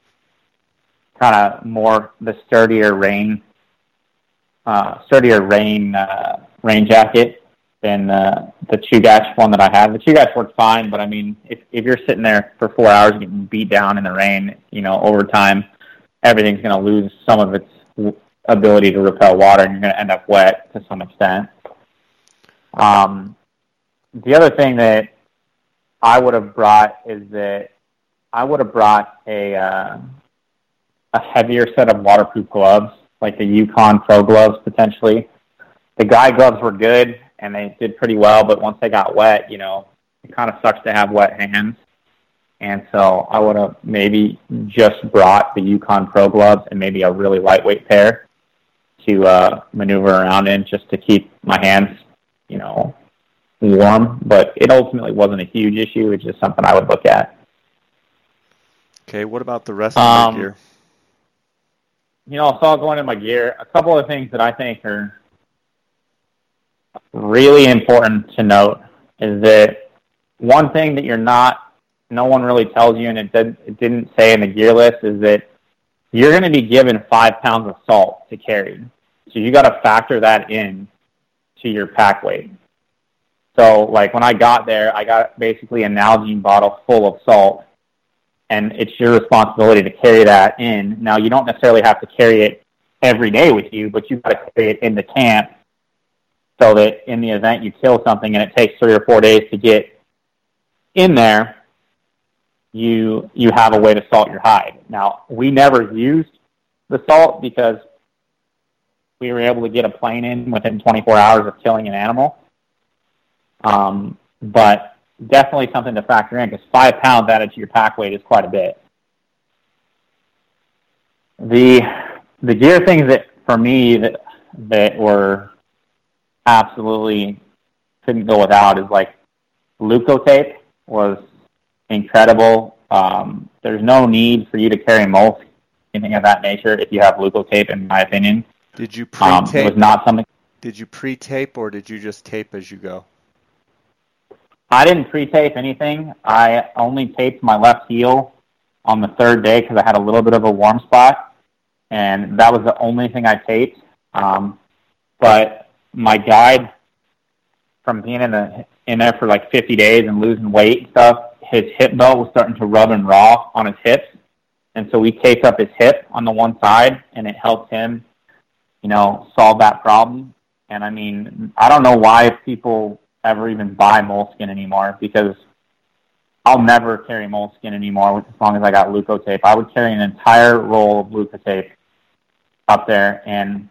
kind of more the sturdier rain, uh, sturdier rain uh, rain jacket than uh, the Chugach one that I have. The Chugach worked fine, but I mean, if if you're sitting there for four hours getting beat down in the rain, you know, over time, everything's going to lose some of its ability to repel water, and you're going to end up wet to some extent. Um, the other thing that I would have brought is that I would have brought a uh, a heavier set of waterproof gloves, like the Yukon Pro gloves potentially. The guy gloves were good and they did pretty well, but once they got wet, you know, it kind of sucks to have wet hands. And so I would have maybe just brought the Yukon Pro gloves and maybe a really lightweight pair to uh, maneuver around in just to keep my hands, you know, warm. But it ultimately wasn't a huge issue. It's just something I would look at. Okay, what about the rest of um, the gear? You know, so I'll go into my gear. A couple of things that I think are really important to note is that one thing that you're not, no one really tells you, and it, did, it didn't say in the gear list, is that you're going to be given five pounds of salt to carry. So you got to factor that in to your pack weight. So, like when I got there, I got basically a Nalgene bottle full of salt, and it's your responsibility to carry that in. Now, you don't necessarily have to carry it every day with you, but you've got to carry it in the camp so that in the event you kill something and it takes three or four days to get in there, you you have a way to salt your hide. Now, we never used the salt because we were able to get a plane in within 24 hours of killing an animal. Um, but definitely something to factor in because five pounds added to your pack weight is quite a bit. The the gear things that for me that that were absolutely couldn't go without is like Leukotape was incredible. Um, there's no need for you to carry most anything of that nature if you have Leukotape, in my opinion. Did you pre-tape? Um, was not something. Did you pre-tape or did you just tape as you go? I didn't pre-tape anything. I only taped my left heel on the third day because I had a little bit of a warm spot, and that was the only thing I taped. Um, but my guide from being in the in there for like 50 days and losing weight and stuff, his hip belt was starting to rub and raw on his hips, and so we taped up his hip on the one side, and it helped him, you know, solve that problem. And I mean, I don't know why people ever even buy moleskin anymore because I'll never carry moleskin anymore as long as I got leukotape. I would carry an entire roll of leukotape up there, and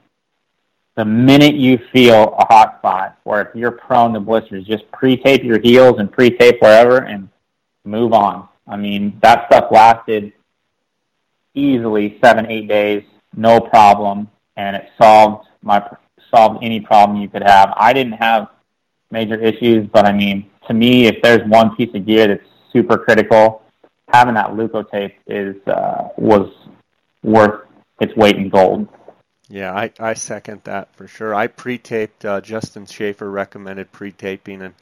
the minute you feel a hot spot, or if you're prone to blisters, just pre-tape your heels and pre-tape wherever and move on. I mean, that stuff lasted easily seven, eight days, no problem, and it solved my solved any problem you could have. I didn't have major issues. But I mean, to me, if there's one piece of gear that's super critical, having that leukotape is uh, was worth its weight in gold. Yeah, I, I second that for sure. I pre-taped. Uh, Justin Schaefer recommended pre-taping, and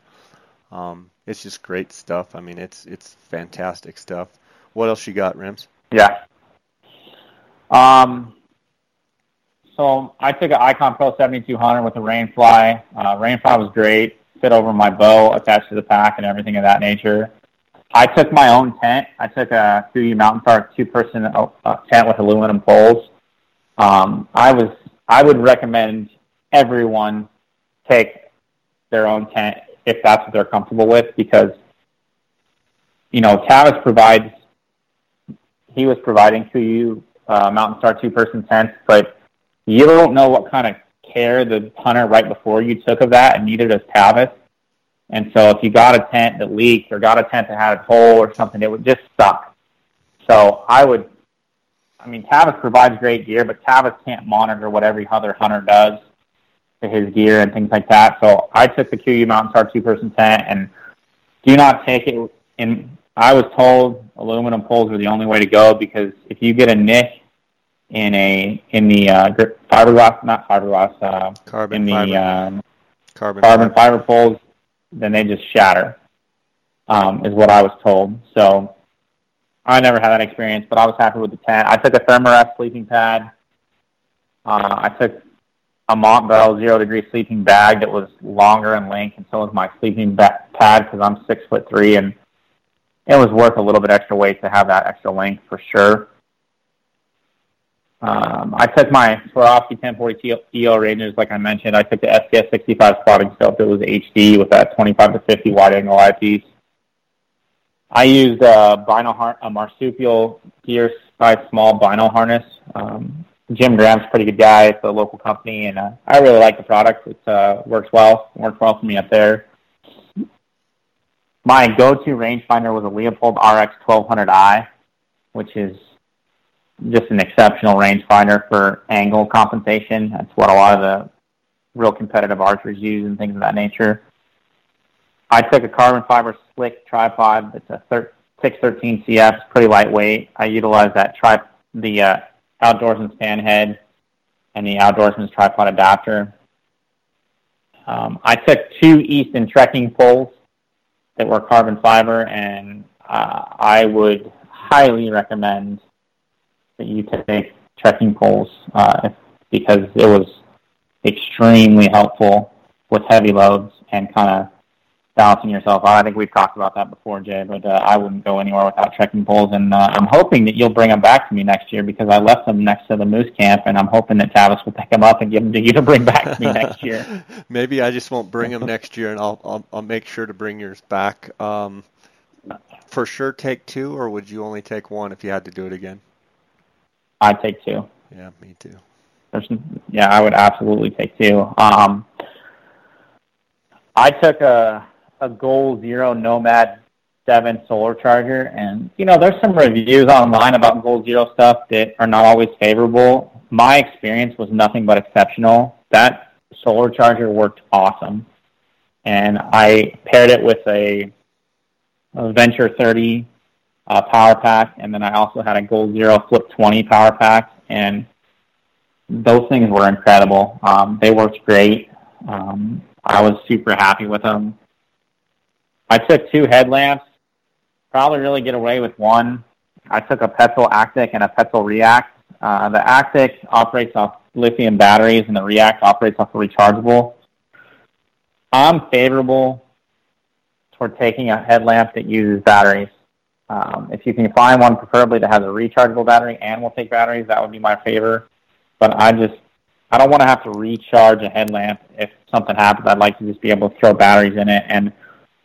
um, it's just great stuff. I mean, it's it's fantastic stuff. What else you got, Rims? Yeah. Um, so I took an Icon Pro 7200 with a Rainfly. Uh, Rainfly was great, fit over my bow attached to the pack and everything of that nature. I took my own tent. I took a KUIU Mountain Star two-person uh, tent with aluminum poles. Um, I was I would recommend everyone take their own tent if that's what they're comfortable with because you know Tavis provides he was providing KUIU uh, Mountain Star two-person tents, but you don't know what kind of care the hunter right before you took of that, and neither does Tavis. And so if you got a tent that leaked or got a tent that had a hole or something, it would just suck. So I would, I mean, Tavis provides great gear, but Tavis can't monitor what every other hunter does to his gear and things like that. So I took the KUIU Mountain Star two-person tent, and do not take it in. I was told aluminum poles are the only way to go because if you get a nick in a in the uh, fiberglass, not fiberglass, uh, carbon in the fiber. Um, carbon, carbon fiber. fiber poles, then they just shatter. Um, is what I was told. So I never had that experience, but I was happy with the tent. I took a Thermarest sleeping pad. Uh, I took a Montbell zero degree sleeping bag that was longer in length, and so was my sleeping ba- pad because I'm six foot three, and it was worth a little bit extra weight to have that extra length for sure. Um, I took my Swarovski 1040 EL Ranges, like I mentioned. I took the STS 65 spotting scope. It was HD with that 25 to 50 wide angle eyepiece. I used a vinyl har- a marsupial gear size small vinyl harness. Um, Jim Graham's a pretty good guy. It's a local company, and uh, I really like the product. It uh, works well. It works well for me up there. My go-to rangefinder was a Leupold RX 1200i, which is just an exceptional rangefinder for angle compensation. That's what a lot of the real competitive archers use and things of that nature. I took a carbon fiber Slik tripod. It's a 613 CF, it's pretty lightweight. I utilize that tri the uh, outdoorsman's fan head and the outdoorsman's tripod adapter. Um, I took two Easton trekking poles that were carbon fiber, and uh, I would highly recommend that you take trekking poles uh, because it was extremely helpful with heavy loads and kind of balancing yourself. I think we've talked about that before, Jay, but uh, I wouldn't go anywhere without trekking poles. And uh, I'm hoping that you'll bring them back to me next year because I left them next to the moose camp, and I'm hoping that Tavis will pick them up and give them to you to bring back to me next year. Maybe I just won't bring them next year, and I'll I'll, I'll make sure to bring yours back. Um, for sure, take two, or would you only take one if you had to do it again? I'd take two. Yeah, me too. There's, yeah, I would absolutely take two. Um, I took a a Goal Zero Nomad Seven solar charger, and you know, there's some reviews online about Goal Zero stuff that are not always favorable. My experience was nothing but exceptional. That solar charger worked awesome, and I paired it with a, a Venture 30 uh, power pack, and then I also had a Goal Zero Flip 20 power pack, and those things were incredible. Um, they worked great. Um, I was super happy with them. I took two headlamps. Probably really get away with one. I took a Petzl Actik and a Petzl React. Uh, the Actik operates off lithium batteries, and the React operates off a rechargeable. I'm favorable toward taking a headlamp that uses batteries. Um, if you can find one, preferably that has a rechargeable battery and will take batteries, that would be my favor. But I just, I don't want to have to recharge a headlamp if something happens. I'd like to just be able to throw batteries in it. And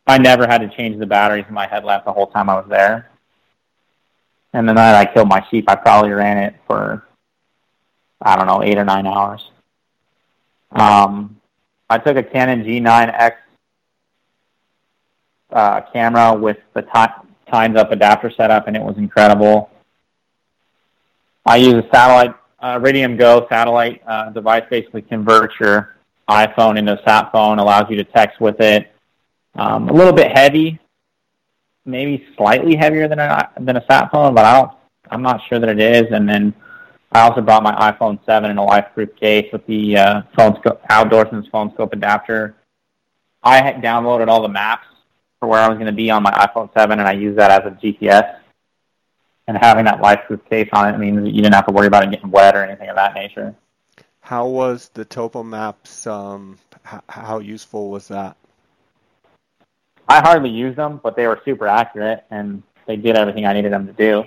I never had to change the batteries in my headlamp the whole time I was there. And the night I killed my sheep, I probably ran it for, I don't know, eight or nine hours. Um, I took a Canon G9X uh, camera with the time times up adapter setup, and it was incredible. I use a satellite, uh, Iridium Go satellite uh, device, basically converts your iPhone into a sat phone, allows you to text with it. Um, a little bit heavy, maybe slightly heavier than a than a sat phone, but I don't. I'm not sure that it is. And then I also brought my iPhone 7 in a life-proof case with the uh, Phone Skope, outdoorsman's Phone Skope adapter. I had downloaded all the maps for where I was going to be on my iPhone 7, and I use that as a GPS. And having that life-proof case on it means you didn't have to worry about it getting wet or anything of that nature. How was the topo maps? Um, h- how useful was that? I hardly used them, but they were super accurate, and they did everything I needed them to do.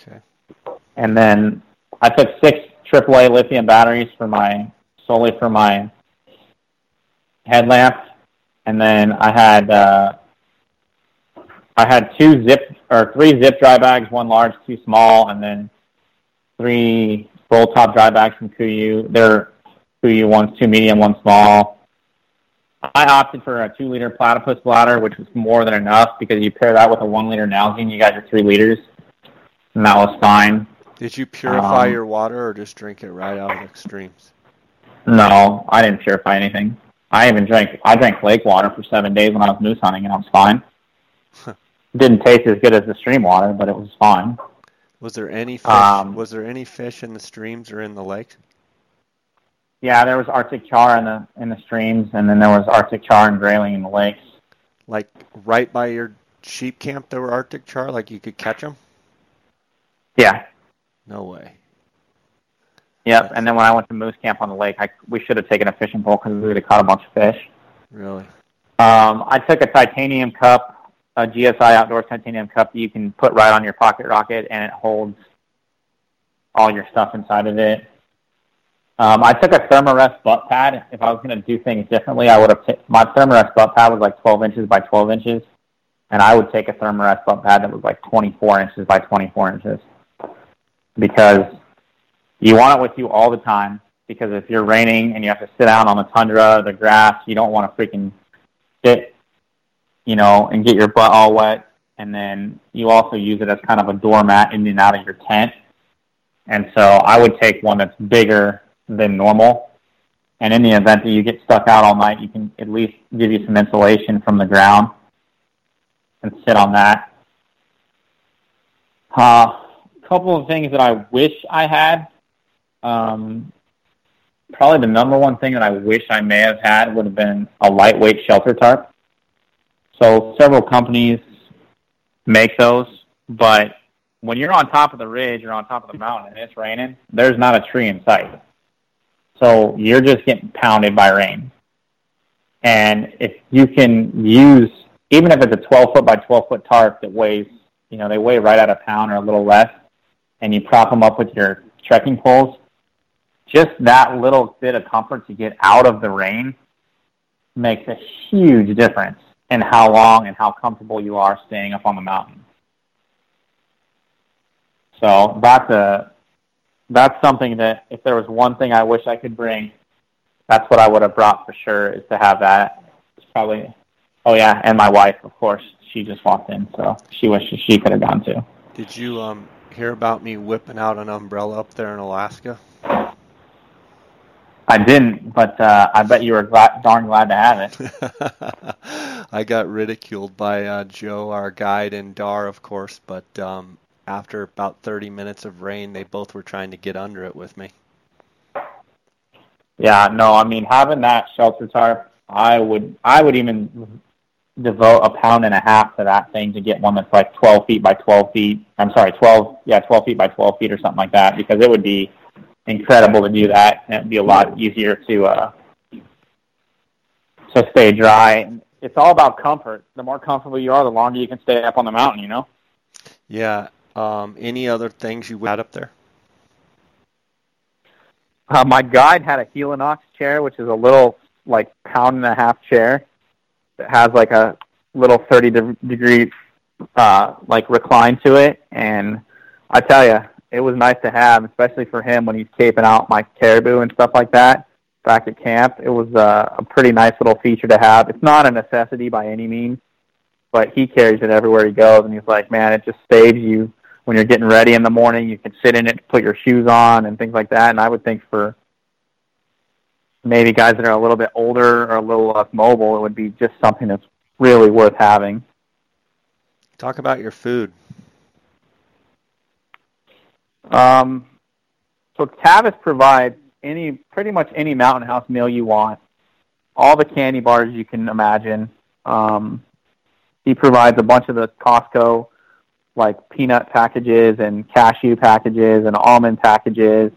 Okay. And then I took six AAA lithium batteries for my solely for my headlamp and then I had uh, I had two zip or three zip dry bags, one large, two small, and then three roll top dry bags from Kuiu. They're Kuiu ones, two medium, one small. I opted for a two liter platypus bladder, which was more than enough because you pair that with a one liter Nalgene, you got your three liters, and that was fine. Did you purify um, your water or just drink it right out of the streams? No, I didn't purify anything. I even drank I drank lake water for seven days when I was moose hunting, and I was fine. Didn't taste as good as the stream water, but it was fine. Was there any fish? Um, was there any fish in the streams or in the lake? Yeah, there was Arctic char in the in the streams, and then there was Arctic char and grayling in the lakes. Like right by your sheep camp, there were Arctic char. Like you could catch them. Yeah. No way. Yep. And then when I went to moose camp on the lake, I we should have taken a fishing pole because we would have caught a bunch of fish. Really? Um, I took a titanium cup, a GSI Outdoors titanium cup that you can put right on your pocket rocket, and it holds all your stuff inside of it. Um, I took a Thermarest butt pad. If I was going to do things differently, I would have t- my Thermarest butt pad was like 12 inches by 12 inches, and I would take a Thermarest butt pad that was like 24 inches by 24 inches because you want it with you all the time. Because if you're raining and you have to sit out on the tundra, the grass, you don't want to freaking sit, you know, and get your butt all wet. And then you also use it as kind of a doormat in and out of your tent. And so I would take one that's bigger than normal. And in the event that you get stuck out all night, you can at least give you some insulation from the ground and sit on that. A uh, couple of things that I wish I had. Um, probably the number one thing that I wish I may have had would have been a lightweight shelter tarp. So several companies make those, but when you're on top of the ridge or on top of the mountain and it's raining, there's not a tree in sight. So you're just getting pounded by rain. And if you can use, even if it's a 12 foot by 12 foot tarp that weighs, you know, they weigh right at a pound or a little less, and you prop them up with your trekking poles, just that little bit of comfort to get out of the rain makes a huge difference in how long and how comfortable you are staying up on the mountain. So that's a that's something that if there was one thing I wish I could bring, that's what I would have brought for sure is to have that. It's probably oh yeah, and my wife, of course. She just walked in, so she wishes she could have gone too. Did you um hear about me whipping out an umbrella up there in Alaska? I didn't, but uh, I bet you were glad, darn glad to have it. I got ridiculed by uh, Joe, our guide, and Dar, of course. But um, after about 30 minutes of rain, they both were trying to get under it with me. Yeah, no, I mean having that shelter tarp, I would, I would even devote a pound and a half to that thing to get one that's like 12 feet by 12 feet. I'm sorry, 12, yeah, 12 feet by 12 feet or something like that, because it would be incredible to do that, and it'd be a lot easier to uh, to stay dry. It's all about comfort. The more comfortable you are, the longer you can stay up on the mountain. You know. Yeah. Um, any other things you had up there? Uh, my guide had a Helinox chair, which is a little like pound and a half chair that has like a little 30 de- degree uh, like recline to it, and I tell you, it was nice to have, especially for him when he's caping out my caribou and stuff like that back at camp. It was uh, a pretty nice little feature to have. It's not a necessity by any means, but he carries it everywhere he goes, and he's like, man, it just saves you when you're getting ready in the morning. You can sit in it, put your shoes on, and things like that. And I would think for maybe guys that are a little bit older or a little less mobile, it would be just something that's really worth having. Talk about your food. Um, so Tavis provides any pretty much any Mountain House meal you want, all the candy bars you can imagine. Um, he provides a bunch of the Costco like peanut packages and cashew packages and almond packages,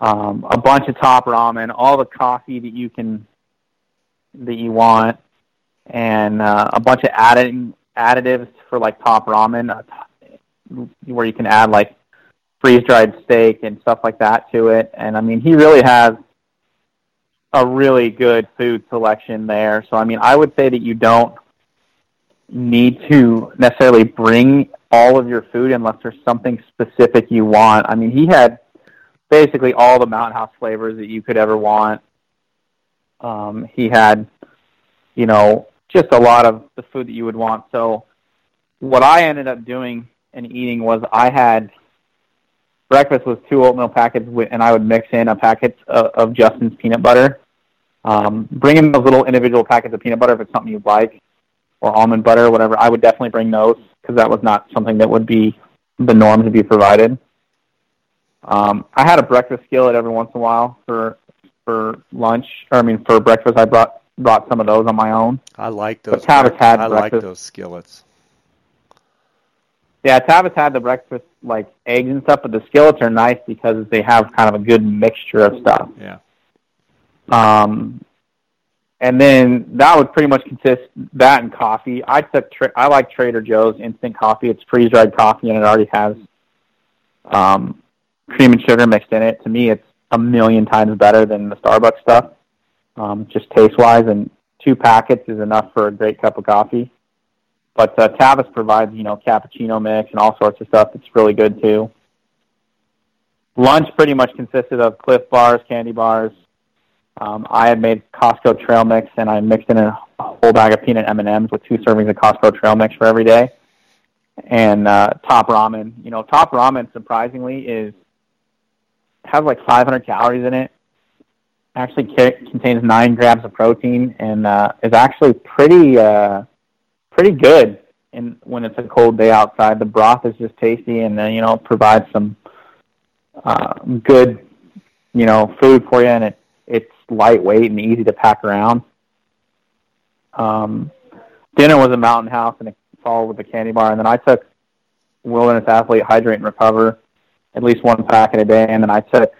um, a bunch of top ramen, all the coffee that you can that you want, and uh, a bunch of adding additives for like top ramen, uh, where you can add like freeze dried steak and stuff like that to it. And I mean, he really has a really good food selection there. So I mean, I would say that you don't need to necessarily bring all of your food unless there's something specific you want. I mean, he had basically all the Mountain House flavors that you could ever want. Um, he had, you know, just a lot of the food that you would want. So what I ended up doing and eating was I had breakfast was two oatmeal packets, with, and I would mix in a packet of, of Justin's peanut butter. Um, bring in those little individual packets of peanut butter if it's something you like, or almond butter, or whatever. I would definitely bring those because that was not something that would be the norm to be provided. Um, I had a breakfast skillet every once in a while for for lunch, or I mean for breakfast. I brought brought some of those on my own. I like those. But Tavis had I breakfast. like those skillets. Yeah, Tavis had the breakfast like eggs and stuff, but the skillets are nice because they have kind of a good mixture of stuff. Yeah. Um, and then that would pretty much consist that and coffee. I took tra- I like Trader Joe's instant coffee. It's freeze dried coffee and it already has um, cream and sugar mixed in it. To me, it's a million times better than the Starbucks stuff, um, just taste wise. And two packets is enough for a great cup of coffee. But uh, Tavis provides, you know, cappuccino mix and all sorts of stuff. It's really good too. Lunch pretty much consisted of Clif bars, candy bars. Um, I had made Costco trail mix, and I mixed in a whole bag of peanut M and M's with two servings of Costco trail mix for every day. And uh, top ramen, you know, top ramen surprisingly is has like 500 calories in it. Actually contains nine grams of protein and uh, is actually pretty uh, pretty good. And when it's a cold day outside, the broth is just tasty, and then you know provides some uh, good you know food for you, and it it's lightweight and easy to pack around. Um, dinner was a Mountain House, and it followed with a candy bar, and then I took Wilderness Athlete Hydrate and Recover at least one packet a day, and then I took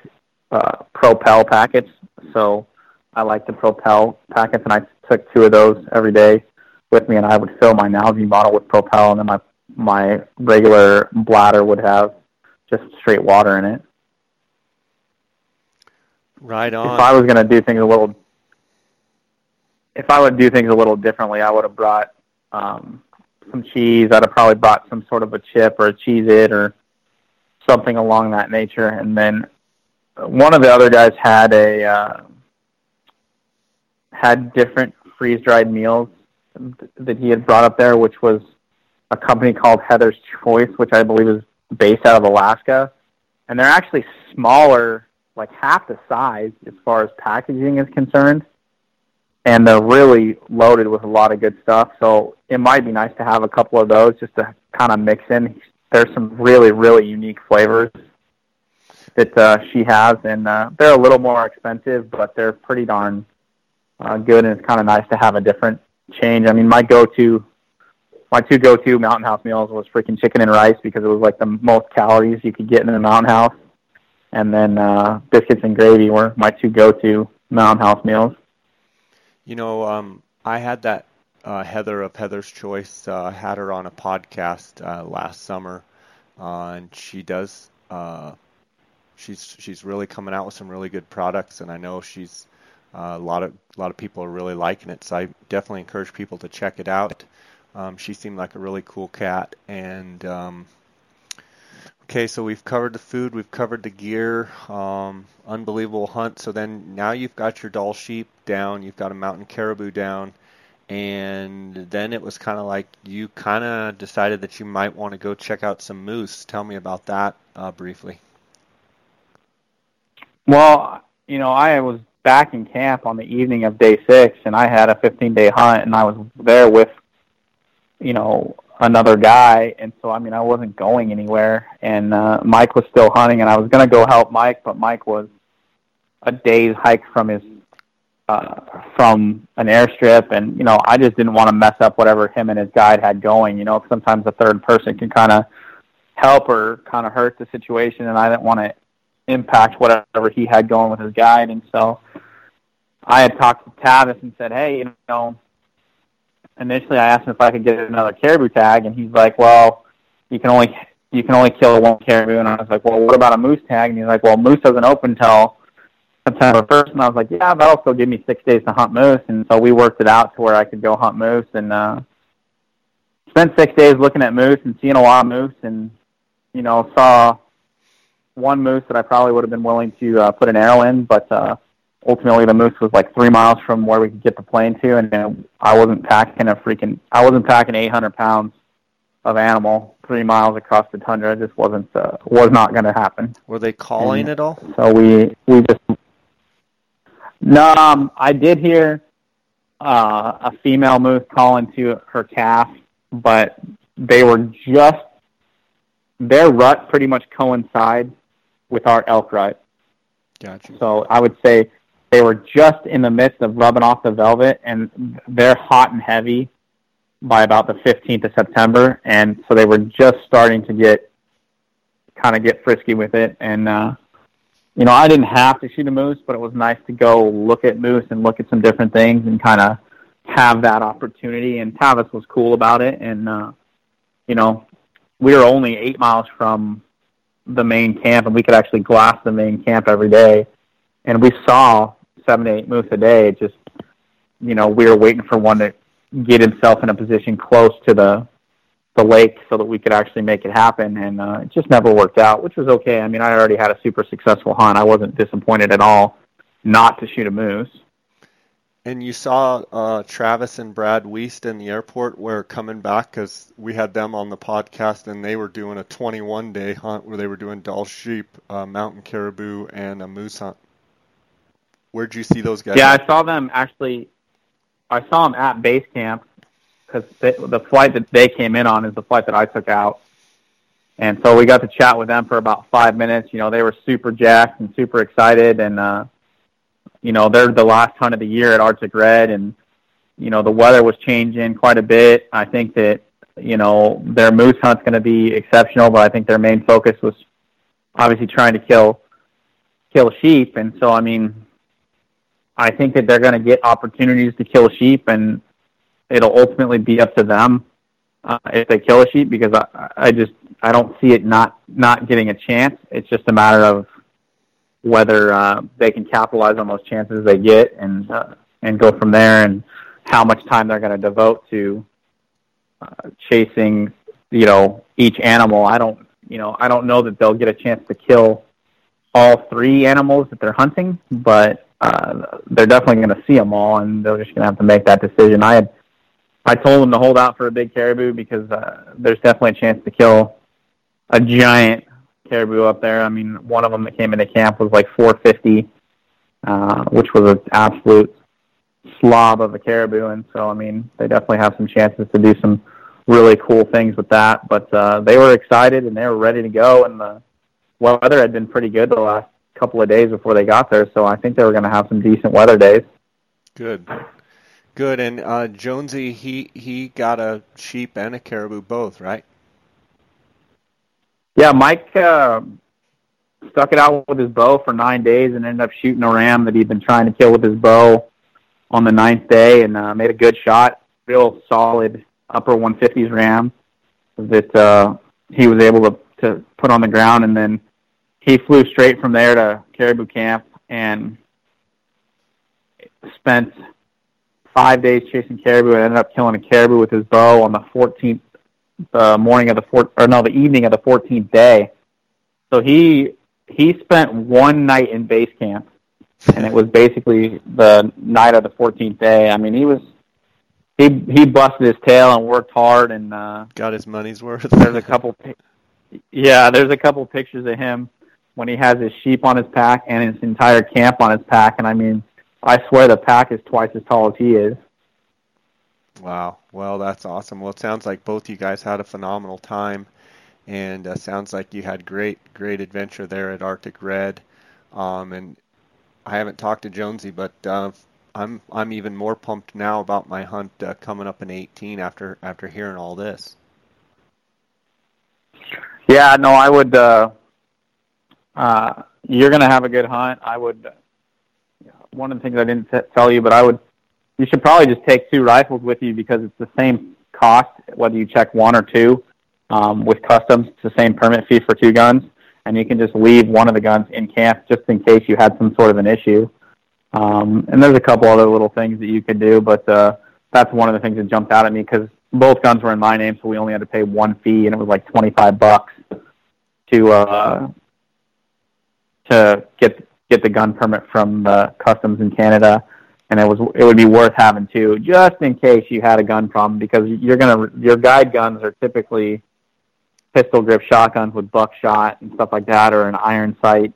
uh, Propel packets. So I like the Propel packets, and I took two of those every day with me, and I would fill my Nalgene bottle with Propel, and then my my regular bladder would have just straight water in it. Right on. If I was going to do things a little, if I would do things a little differently, I would have brought um, some cheese. I'd have probably brought some sort of a chip or a Cheez-It or something along that nature. And then one of the other guys had a uh, had different freeze dried meals that he had brought up there, which was a company called Heather's Choice, which I believe is based out of Alaska. And they're actually smaller, like half the size as far as packaging is concerned. And they're really loaded with a lot of good stuff. So it might be nice to have a couple of those just to kind of mix in there's some really really unique flavors that uh, she has, and uh, they're a little more expensive, but they're pretty darn uh, good, and it's kind of nice to have a different change. I mean, my go-to, my two go-to Mountain House meals was freaking chicken and rice because it was like the most calories you could get in a Mountain House, and then uh, biscuits and gravy were my two go-to Mountain House meals. You know, um, I had that uh, Heather of Heather's Choice uh, had her on a podcast uh, last summer, uh, and she does. Uh, she's she's really coming out with some really good products, and I know she's uh, a lot of a lot of people are really liking it. So I definitely encourage people to check it out. Um, she seemed like a really cool cat, and um, okay, so we've covered the food, we've covered the gear, um, unbelievable hunt. So then now you've got your Dall sheep down, you've got a mountain caribou down and then it was kind of like you kind of decided that you might want to go check out some moose. Tell me about that uh, briefly. Well, you know, I was back in camp on the evening of day six, and I had a 15 day hunt, and I was there with, you know, another guy, and so I mean, I wasn't going anywhere, and uh, Mike was still hunting, and I was going to go help Mike, but Mike was a day's hike from his uh, from an airstrip, and you know, I just didn't want to mess up whatever him and his guide had going. You know, sometimes a third person can kind of help or kind of hurt the situation, and I didn't want to impact whatever he had going with his guide. And so, I had talked to Tavis and said, "Hey, you know." Initially, I asked him if I could get another caribou tag, and he's like, "Well, you can only you can only kill one caribou." And I was like, "Well, what about a moose tag?" And he's like, "Well, moose doesn't open till September 1st, and I was like, yeah, that'll still give me six days to hunt moose. And so we worked it out to where I could go hunt moose and uh, spent six days looking at moose and seeing a lot of moose and, you know, saw one moose that I probably would have been willing to uh, put an arrow in, but uh, ultimately the moose was like three miles from where we could get the plane to, and uh, I wasn't packing a freaking, I wasn't packing 800 pounds of animal three miles across the tundra. It just wasn't, uh, was not going to happen. Were they calling and at all? So we, we just no, um, I did hear uh, a female moose calling to her calf, but they were just their rut pretty much coincides with our elk rut. Gotcha. So I would say they were just in the midst of rubbing off the velvet, and they're hot and heavy by about the 15th of September, and so they were just starting to get kind of get frisky with it, and uh, you know, I didn't have to shoot a moose, but it was nice to go look at moose and look at some different things and kind of have that opportunity. And Tavis was cool about it. And, uh, you know, we were only eight miles from the main camp, and we could actually glass the main camp every day. And we saw seven to eight moose a day. Just you know, we were waiting for one to get himself in a position close to the the lake so that we could actually make it happen, and uh, it just never worked out, which was okay. I mean, I already had a super successful hunt. I wasn't disappointed at all not to shoot a moose. And you saw uh, Travis and Brad Weist in the airport where coming back because we had them on the podcast and they were doing a 21 day hunt where they were doing Dall sheep, uh, mountain caribou, and a moose hunt. Where'd you see those guys? Yeah, I saw them actually. I saw them at base camp because the flight that they came in on is the flight that I took out. And so we got to chat with them for about five minutes. You know, they were super jacked and super excited, and uh, you know, they're the last hunt of the year at Arctic Red, and you know, the weather was changing quite a bit. I think that you know their moose hunt's going to be exceptional, but I think their main focus was obviously trying to kill kill sheep, and so I mean, I think that they're going to get opportunities to kill sheep, and it'll ultimately be up to them uh, if they kill a sheep because I, I just I don't see it not not getting a chance. It's just a matter of whether uh, they can capitalize on those chances they get and uh, and go from there, and how much time they're going to devote to uh, chasing, you know, each animal. I don't, you know, I don't know that they'll get a chance to kill all three animals that they're hunting, but uh, they're definitely going to see them all, and they're just going to have to make that decision. I had, I told them to hold out for a big caribou because uh, there's definitely a chance to kill a giant caribou up there. I mean, one of them that came into camp was like 450, uh, which was an absolute slob of a caribou. And so, I mean, they definitely have some chances to do some really cool things with that. But uh, they were excited and they were ready to go. And the weather had been pretty good the last couple of days before they got there. So I think they were going to have some decent weather days. Good. Good. And uh, Jonesy, he, he got a sheep and a caribou both, right? Yeah, Mike uh, stuck it out with his bow for nine days and ended up shooting a ram that he'd been trying to kill with his bow on the ninth day and uh, made a good shot. Real solid upper 150s ram that uh, he was able to, to put on the ground. And then he flew straight from there to caribou camp and spent five days chasing caribou and ended up killing a caribou with his bow on the 14th the morning of the fourth, or no, the evening of the 14th day. So he he spent one night in base camp, and it was basically the night of the 14th day. I mean, he was he he busted his tail and worked hard and uh, got his money's worth. there's a couple, yeah, there's a couple pictures of him when he has his sheep on his pack and his entire camp on his pack, and I mean, I swear the pack is twice as tall as he is. Wow. Well, that's awesome. Well, it sounds like both you guys had a phenomenal time, and uh, sounds like you had great, great adventure there at Arctic Red. Um, and I haven't talked to Jonesy, but uh, I'm I'm even more pumped now about my hunt uh, coming up in 18 after after hearing all this. Yeah, no, I would. Uh, uh, you're going to have a good hunt. I would. One of the things I didn't tell you, but I would you should probably just take two rifles with you because it's the same cost whether you check one or two. Um, with customs, it's the same permit fee for two guns, and you can just leave one of the guns in camp just in case you had some sort of an issue. Um, and there's a couple other little things that you could do, but uh, that's one of the things that jumped out at me because both guns were in my name, so we only had to pay one fee, and it was like 25 bucks to uh, to get get the gun permit from the customs in Canada and it was it would be worth having two just in case you had a gun problem because you're gonna your guide guns are typically pistol grip shotguns with buckshot and stuff like that or an iron sight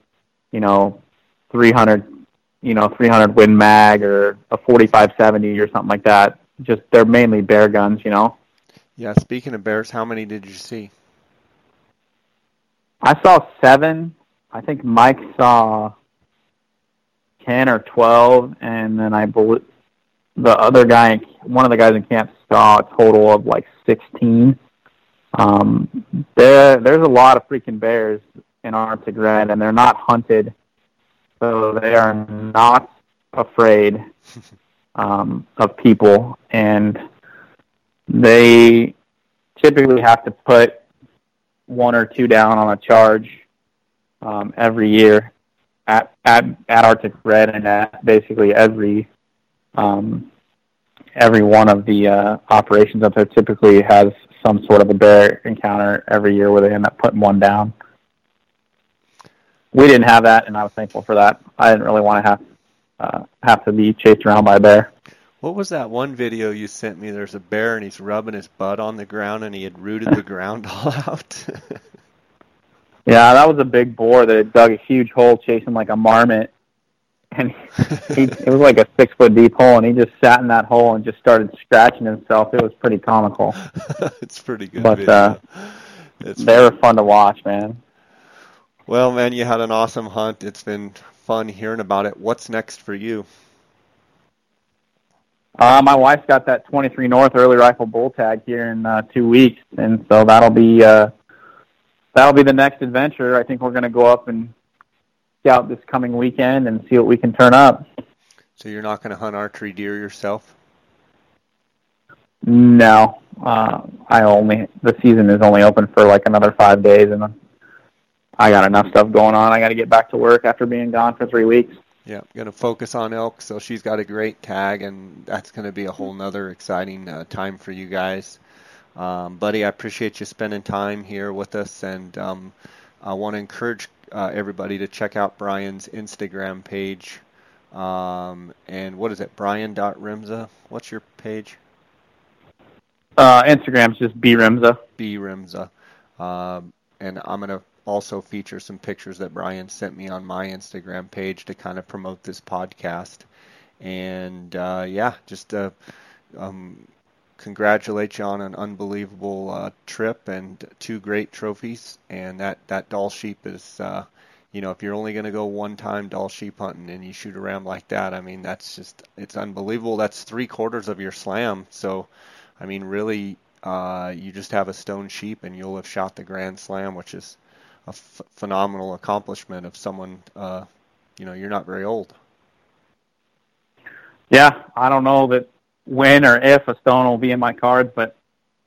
you know 300 you know 300 win mag or a 4570 or something like that. Just they're mainly bear guns you know? Yeah speaking of bears how many did you see? I saw seven. I think mike saw ten or twelve, and then I believe the other guy, one of the guys in camp, saw a total of like sixteen. Um, there, there's a lot of freaking bears in Arctic Red, and they're not hunted, so they are not afraid um, of people, and they typically have to put one or two down on a charge um, every year at at at Arctic Red and at basically every um, every one of the uh, operations up there typically has some sort of a bear encounter every year where they end up putting one down. We didn't have that, and I was thankful for that. I didn't really want to have uh, have to be chased around by a bear. What was that one video you sent me? There's a bear and he's rubbing his butt on the ground and he had rooted the ground all out. yeah, that was a big boar that had dug a huge hole chasing like a marmot. And he, it was like a six foot deep hole, and he just sat in that hole and just started scratching himself. It was pretty comical. it's pretty good. But video. uh, it's they were fun to watch, man. Well, man, you had an awesome hunt. It's been fun hearing about it. What's next for you? Uh, my wife's got that 23 North early rifle bull tag here in uh, two weeks, and so that'll be uh, that'll be the next adventure. I think we're going to go up and scout this coming weekend and see what we can turn up. So you're not going to hunt archery deer yourself? No, uh, I only the season is only open for like another five days, and I got enough stuff going on. I got to get back to work after being gone for three weeks. Yeah, going to focus on elk. So she's got a great tag, and that's going to be a whole nother exciting uh, time for you guys. Um, buddy, I appreciate you spending time here with us, and um, I want to encourage uh, everybody to check out Brian's Instagram page. Um, and what is it, Brian.Rimza? What's your page? Uh, Instagram's just B Rimza. B Rimza. Um, and I'm going to also feature some pictures that Brian sent me on my Instagram page to kind of promote this podcast. And uh, yeah, just uh, um, congratulate you on an unbelievable uh, trip and two great trophies. And that that Dall sheep is, uh, you know, if you're only going to go one time Dall sheep hunting and you shoot a ram like that, I mean, that's just it's unbelievable. That's three quarters of your slam. So, I mean, really. Uh, you just have a stone sheep and you'll have shot the grand slam, which is a f- phenomenal accomplishment of someone, uh, you know, you're not very old. Yeah, I don't know that when or if a stone will be in my cards, but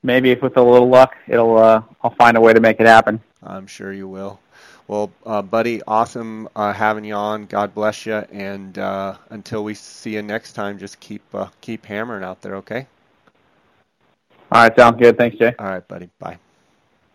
maybe if with a little luck, it'll uh, I'll find a way to make it happen. I'm sure you will. Well, uh, buddy, awesome uh, having you on. God bless you, and uh, until we see you next time, just keep uh, keep hammering out there, okay? All right, sounds good. Thanks, Jay. All right, buddy. Bye.